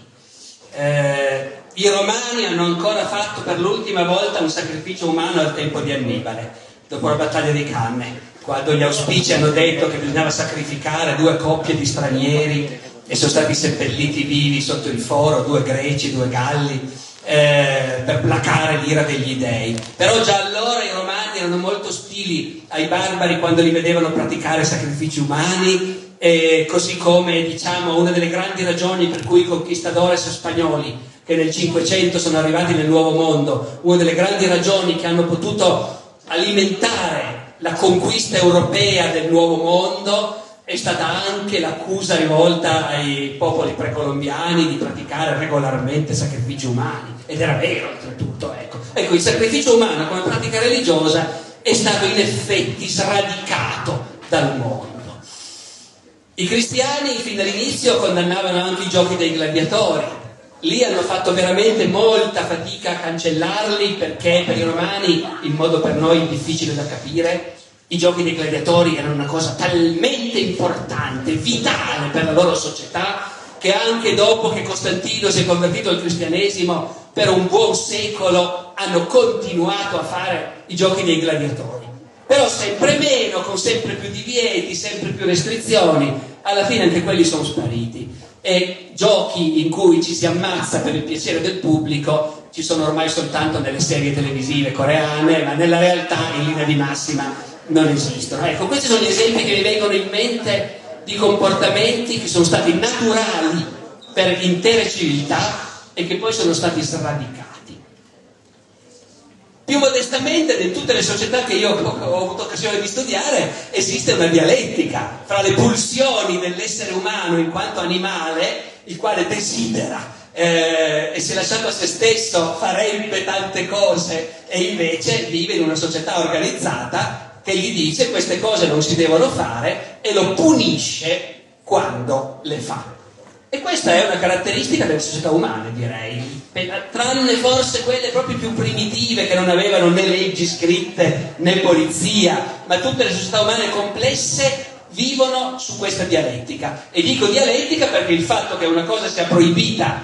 Speaker 2: Eh, I romani hanno ancora fatto per l'ultima volta un sacrificio umano al tempo di Annibale, dopo la battaglia di Canne, quando gli auspici hanno detto che bisognava sacrificare due coppie di stranieri e sono stati seppelliti vivi sotto il foro, due greci, due galli eh, per placare l'ira degli dei. Però già allora i romani erano molto ostili ai barbari quando li vedevano praticare sacrifici umani, eh, così come diciamo una delle grandi ragioni per cui i conquistadores spagnoli che nel 500 sono arrivati nel Nuovo Mondo, una delle grandi ragioni che hanno potuto alimentare la conquista europea del Nuovo Mondo è stata anche l'accusa rivolta ai popoli precolombiani di praticare regolarmente sacrifici umani. Ed era vero, oltretutto. Ecco. ecco, il sacrificio umano come pratica religiosa è stato in effetti sradicato dal mondo. I cristiani fin dall'inizio condannavano anche i giochi dei gladiatori. Lì hanno fatto veramente molta fatica a cancellarli perché per i romani, in modo per noi difficile da capire, i giochi dei gladiatori erano una cosa talmente importante, vitale per la loro società, che anche dopo che Costantino si è convertito al cristianesimo, per un buon secolo hanno continuato a fare i giochi dei gladiatori. Però sempre meno, con sempre più divieti, sempre più restrizioni, alla fine anche quelli sono spariti. E giochi in cui ci si ammazza per il piacere del pubblico ci sono ormai soltanto nelle serie televisive coreane, ma nella realtà in linea di massima non esistono. Ecco, questi sono gli esempi che mi vengono in mente di comportamenti che sono stati naturali per intere civiltà e che poi sono stati sradicati. Più modestamente, in tutte le società che io ho avuto occasione di studiare, esiste una dialettica fra le pulsioni dell'essere umano in quanto animale, il quale desidera eh, e se lasciato a se stesso farebbe tante cose e invece vive in una società organizzata che gli dice queste cose non si devono fare e lo punisce quando le fa. E questa è una caratteristica delle società umane, direi, tranne forse quelle proprio più primitive che non avevano né leggi scritte né polizia, ma tutte le società umane complesse vivono su questa dialettica. E dico dialettica perché il fatto che una cosa sia proibita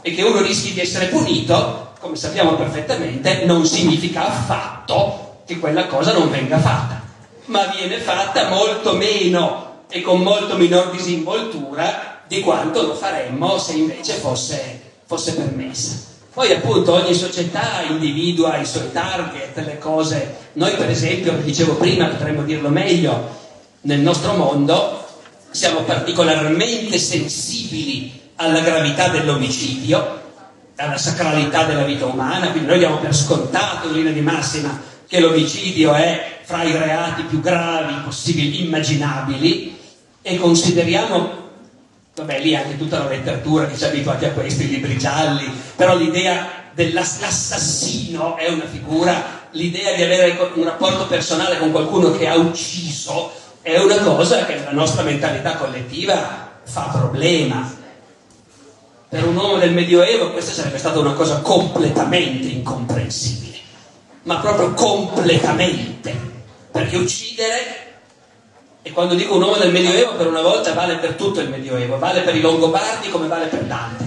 Speaker 2: e che uno rischi di essere punito, come sappiamo perfettamente, non significa affatto che quella cosa non venga fatta, ma viene fatta molto meno e con molto minor disinvoltura di quanto lo faremmo se invece fosse, fosse permessa. Poi appunto ogni società individua i suoi target, le cose. Noi per esempio, dicevo prima, potremmo dirlo meglio, nel nostro mondo siamo particolarmente sensibili alla gravità dell'omicidio, alla sacralità della vita umana, quindi noi diamo per scontato in linea di massima che l'omicidio è fra i reati più gravi possibili, immaginabili, e consideriamo, vabbè lì anche tutta la letteratura che ci ha abituati a questo, i libri gialli, però l'idea dell'assassino è una figura, l'idea di avere un rapporto personale con qualcuno che ha ucciso è una cosa che nella nostra mentalità collettiva fa problema. Per un uomo del Medioevo questa sarebbe stata una cosa completamente incomprensibile, ma proprio completamente, perché uccidere, e quando dico un uomo del Medioevo per una volta vale per tutto il Medioevo, vale per i Longobardi come vale per Dante,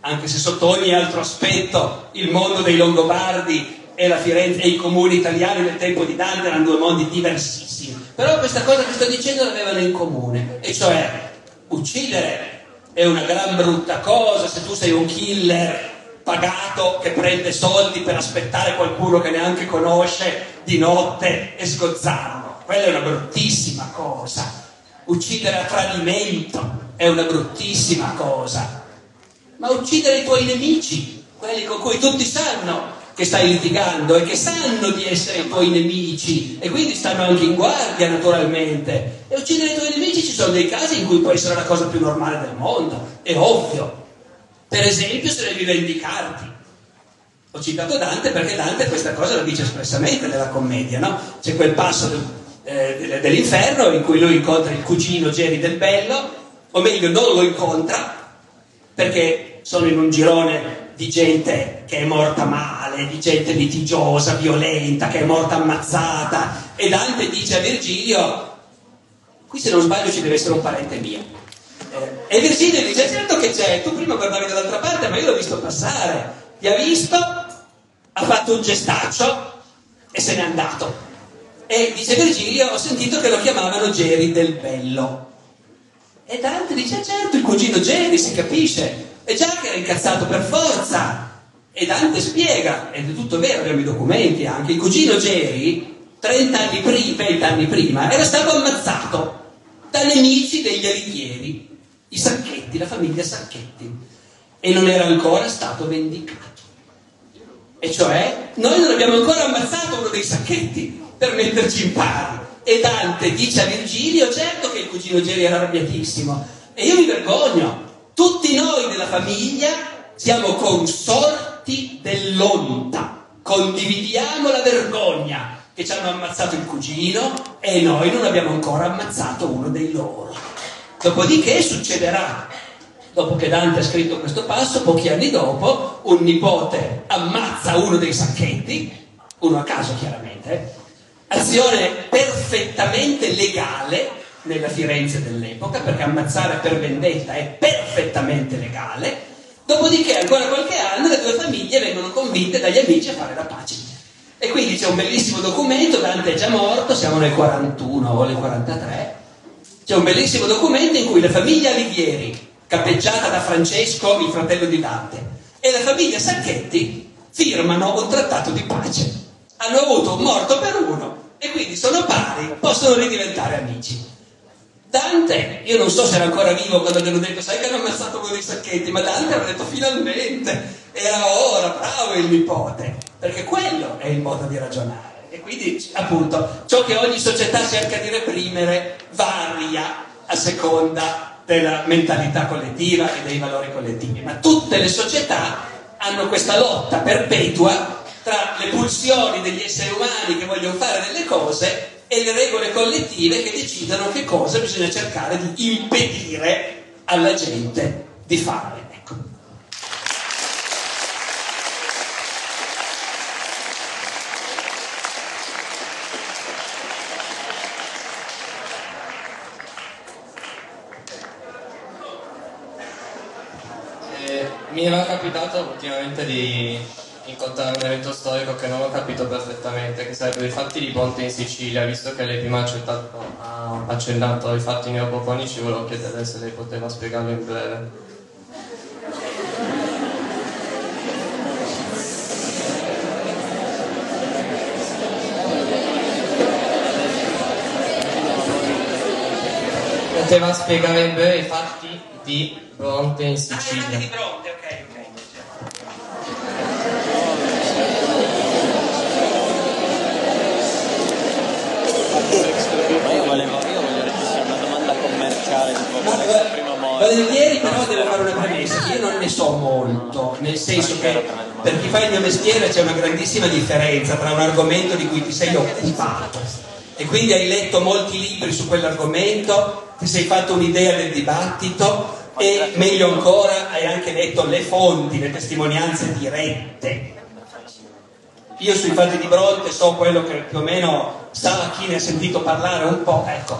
Speaker 2: anche se sotto ogni altro aspetto il mondo dei Longobardi e, Firenze, e i comuni italiani nel tempo di Dante erano due mondi diversissimi. Però questa cosa che sto dicendo l'avevano in comune, e cioè uccidere è una gran brutta cosa se tu sei un killer pagato che prende soldi per aspettare qualcuno che neanche conosce di notte e sgozzarlo. Quella è una bruttissima cosa. Uccidere a tradimento è una bruttissima cosa. Ma uccidere i tuoi nemici, quelli con cui tutti sanno che stai litigando e che sanno di essere i tuoi nemici e quindi stanno anche in guardia naturalmente. E uccidere i tuoi nemici ci sono dei casi in cui può essere la cosa più normale del mondo, è ovvio. Per esempio se devi vendicarti. Ho citato Dante perché Dante questa cosa la dice espressamente nella commedia, no? C'è quel passo del, eh, dell'inferno in cui lui incontra il cugino Geri del Bello, o meglio non lo incontra perché sono in un girone di gente che è morta male, di gente litigiosa, violenta, che è morta ammazzata. E Dante dice a Virgilio, qui se non sbaglio ci deve essere un parente mio. Eh, e Virgilio dice, certo che c'è, tu prima guardavi dall'altra parte, ma io l'ho visto passare. Ti ha visto, ha fatto un gestaccio e se n'è andato. E dice Virgilio, ho sentito che lo chiamavano Geri del Bello. E Dante dice, certo, il cugino Geri, si capisce e già che era incazzato per forza. E Dante spiega, ed è tutto vero, abbiamo i documenti anche, il cugino Geri, 30 anni prima, 20 anni prima, era stato ammazzato da nemici degli alighieri, i Sacchetti, la famiglia Sacchetti, e non era ancora stato vendicato. E cioè, noi non abbiamo ancora ammazzato uno dei Sacchetti per metterci in pari. E Dante dice a Virgilio, certo che il cugino Geri era arrabbiatissimo, e io mi vergogno, tutti noi della famiglia siamo consorti dell'onta, condividiamo la vergogna che ci hanno ammazzato il cugino e noi non abbiamo ancora ammazzato uno dei loro. Dopodiché succederà, dopo che Dante ha scritto questo passo, pochi anni dopo, un nipote ammazza uno dei sacchetti, uno a caso chiaramente, azione perfettamente legale nella Firenze dell'epoca, perché ammazzare per vendetta è perfettamente legale, dopodiché ancora qualche anno le due famiglie vengono convinte dagli amici a fare la pace. E quindi c'è un bellissimo documento, Dante è già morto, siamo nel 41 o nel 43, c'è un bellissimo documento in cui la famiglia Alighieri, capeggiata da Francesco, il fratello di Dante, e la famiglia Sacchetti firmano un trattato di pace. Hanno avuto un morto per uno e quindi sono pari, possono ridiventare amici. Dante, io non so se era ancora vivo quando gli hanno detto, sai che hanno ammazzato uno dei sacchetti, ma Dante aveva detto finalmente, era ora, bravo il nipote, perché quello è il modo di ragionare. E quindi, appunto, ciò che ogni società cerca di reprimere varia a seconda della mentalità collettiva e dei valori collettivi, ma tutte le società hanno questa lotta perpetua tra le pulsioni degli esseri umani che vogliono fare delle cose e le regole collettive che decidono che cosa bisogna cercare di impedire alla gente di fare. Ecco.
Speaker 6: Eh, mi era capitato ultimamente di incontrare un evento storico che non ho capito perfettamente, che sarebbero i fatti di Ponte in Sicilia, visto che lei prima ha, accennato i fatti neopoponici, volevo chiedere se lei poteva spiegarlo in breve. Poteva spiegare in breve i fatti di Bronte in Sicilia.
Speaker 2: Ah, di Bronte, ok. Volentieri però devo fare una premessa, io non ne so molto, nel senso che per chi fa il mio mestiere c'è una grandissima differenza tra un argomento di cui ti sei occupato e quindi hai letto molti libri su quell'argomento, ti sei fatto un'idea del dibattito, e meglio ancora hai anche letto le fonti, le testimonianze dirette. Io sui fatti di Bronte so quello che più o meno sa chi ne ha sentito parlare un po', ecco,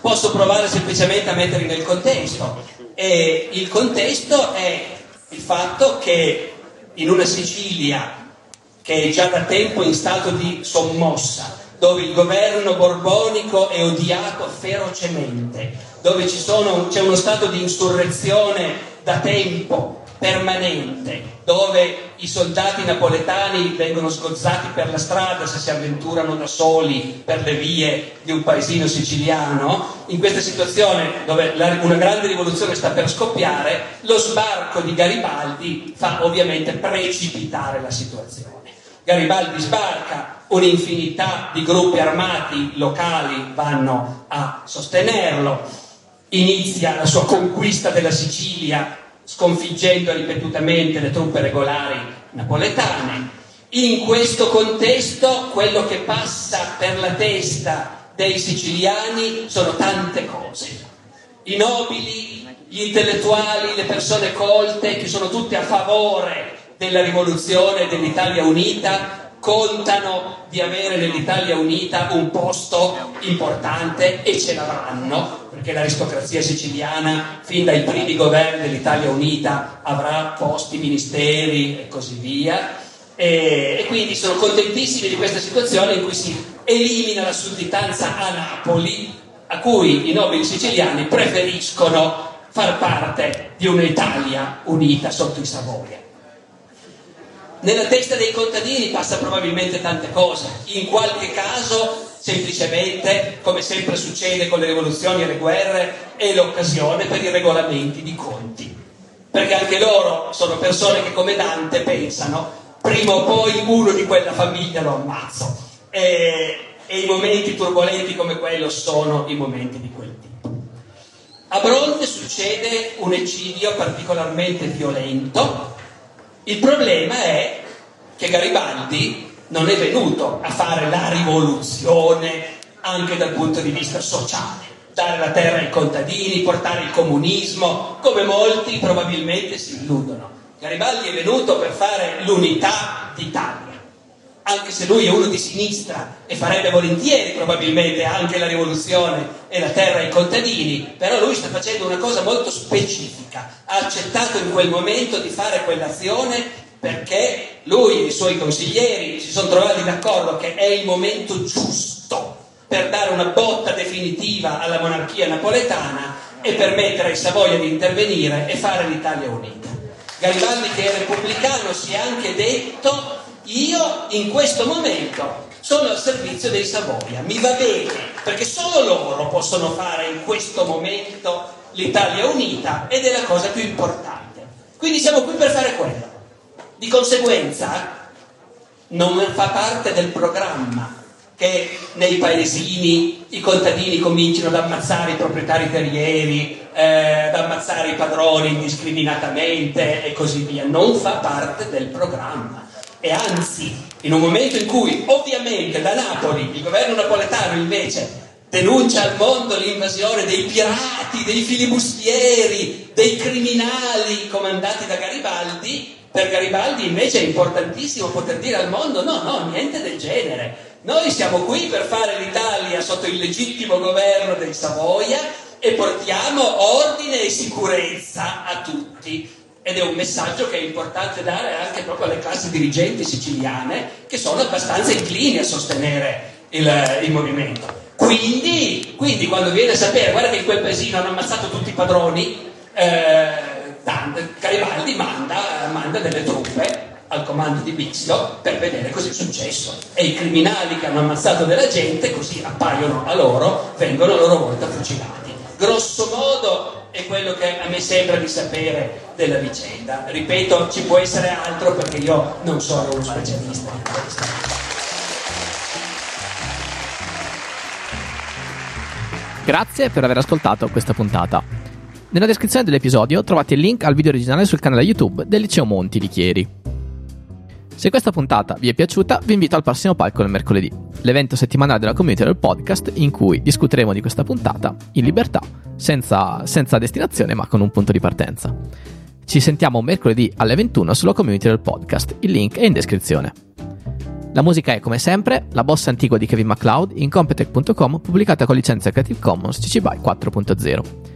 Speaker 2: posso provare semplicemente a metterli nel contesto. E il contesto è il fatto che in una Sicilia che è già da tempo in stato di sommossa, dove il governo borbonico è odiato ferocemente, dove sono, c'è uno stato di insurrezione da tempo permanente, dove i soldati napoletani vengono sgozzati per la strada se si avventurano da soli per le vie di un paesino siciliano, in questa situazione dove una grande rivoluzione sta per scoppiare, lo sbarco di Garibaldi fa ovviamente precipitare la situazione. Garibaldi sbarca, un'infinità di gruppi armati locali vanno a sostenerlo, inizia la sua conquista della Sicilia sconfiggendo ripetutamente le truppe regolari napoletane. In questo contesto quello che passa per la testa dei siciliani sono tante cose. I nobili, gli intellettuali, le persone colte che sono tutte a favore della rivoluzione dell'Italia unita contano di avere nell'Italia unita un posto importante e ce l'avranno, perché l'aristocrazia siciliana fin dai primi governi dell'Italia unita avrà posti, ministeri e così via. E, e quindi sono contentissimi di questa situazione in cui si elimina la sudditanza a Napoli, a cui i nobili siciliani preferiscono far parte di un'Italia unita sotto i Savoia. Nella testa dei contadini passa probabilmente tante cose, in qualche caso semplicemente, come sempre succede con le rivoluzioni e le guerre, è l'occasione per i regolamenti di conti. Perché anche loro sono persone che come Dante pensano, prima o poi uno di quella famiglia lo ammazzo. E, e i momenti turbolenti come quello sono i momenti di quel tipo. A Bronte succede un eccidio particolarmente violento, il problema è che Garibaldi non è venuto a fare la rivoluzione anche dal punto di vista sociale, dare la terra ai contadini, portare il comunismo, come molti probabilmente si illudono. Garibaldi è venuto per fare l'unità d'Italia. Anche se lui è uno di sinistra e farebbe volentieri probabilmente anche la rivoluzione e la terra ai contadini, però lui sta facendo una cosa molto specifica, ha accettato in quel momento di fare quell'azione perché lui e i suoi consiglieri si sono trovati d'accordo che è il momento giusto per dare una botta definitiva alla monarchia napoletana e permettere ai Savoia di intervenire e fare l'Italia unita. Garibaldi che è repubblicano si è anche detto io in questo momento sono al servizio dei Savoia, mi va bene, perché solo loro possono fare in questo momento l'Italia unita ed è la cosa più importante. Quindi siamo qui per fare quello. Di conseguenza non fa parte del programma che nei paesini i contadini cominciano ad ammazzare i proprietari terrieri, eh, ad ammazzare i padroni indiscriminatamente e così via. Non fa parte del programma e anzi, in un momento in cui ovviamente da Napoli il governo napoletano invece denuncia al mondo l'invasione dei pirati, dei filibustieri, dei criminali comandati da Garibaldi, per Garibaldi invece è importantissimo poter dire al mondo no, no, niente del genere. Noi siamo qui per fare l'Italia sotto il legittimo governo dei Savoia e portiamo ordine e sicurezza a tutti ed è un messaggio che è importante dare anche proprio alle classi dirigenti siciliane che sono abbastanza inclini a sostenere il, il movimento. Quindi, quindi, quando viene a sapere, guarda che in quel paesino hanno ammazzato tutti i padroni, eh, Garibaldi manda, manda delle truppe al comando di Bixio per vedere cosa è successo e i criminali che hanno ammazzato della gente così appaiono a loro, vengono a loro volta fucilati. Grosso modo è quello che a me sembra di sapere della vicenda. Ripeto, ci può essere altro perché io non sono uno specialista in questo.
Speaker 1: Grazie per aver ascoltato questa puntata. Nella descrizione dell'episodio trovate il link al video originale sul canale YouTube del Liceo Monti di Chieri. Se questa puntata vi è piaciuta, vi invito al prossimo palco del mercoledì, l'evento settimanale della community del podcast in cui discuteremo di questa puntata in libertà, senza, senza destinazione ma con un punto di partenza. Ci sentiamo mercoledì alle 21 sulla community del podcast, il link è in descrizione. La musica è come sempre La bossa antigua di Kevin MacLeod in Competech.com pubblicata con licenza Creative Commons CC BY 4.0.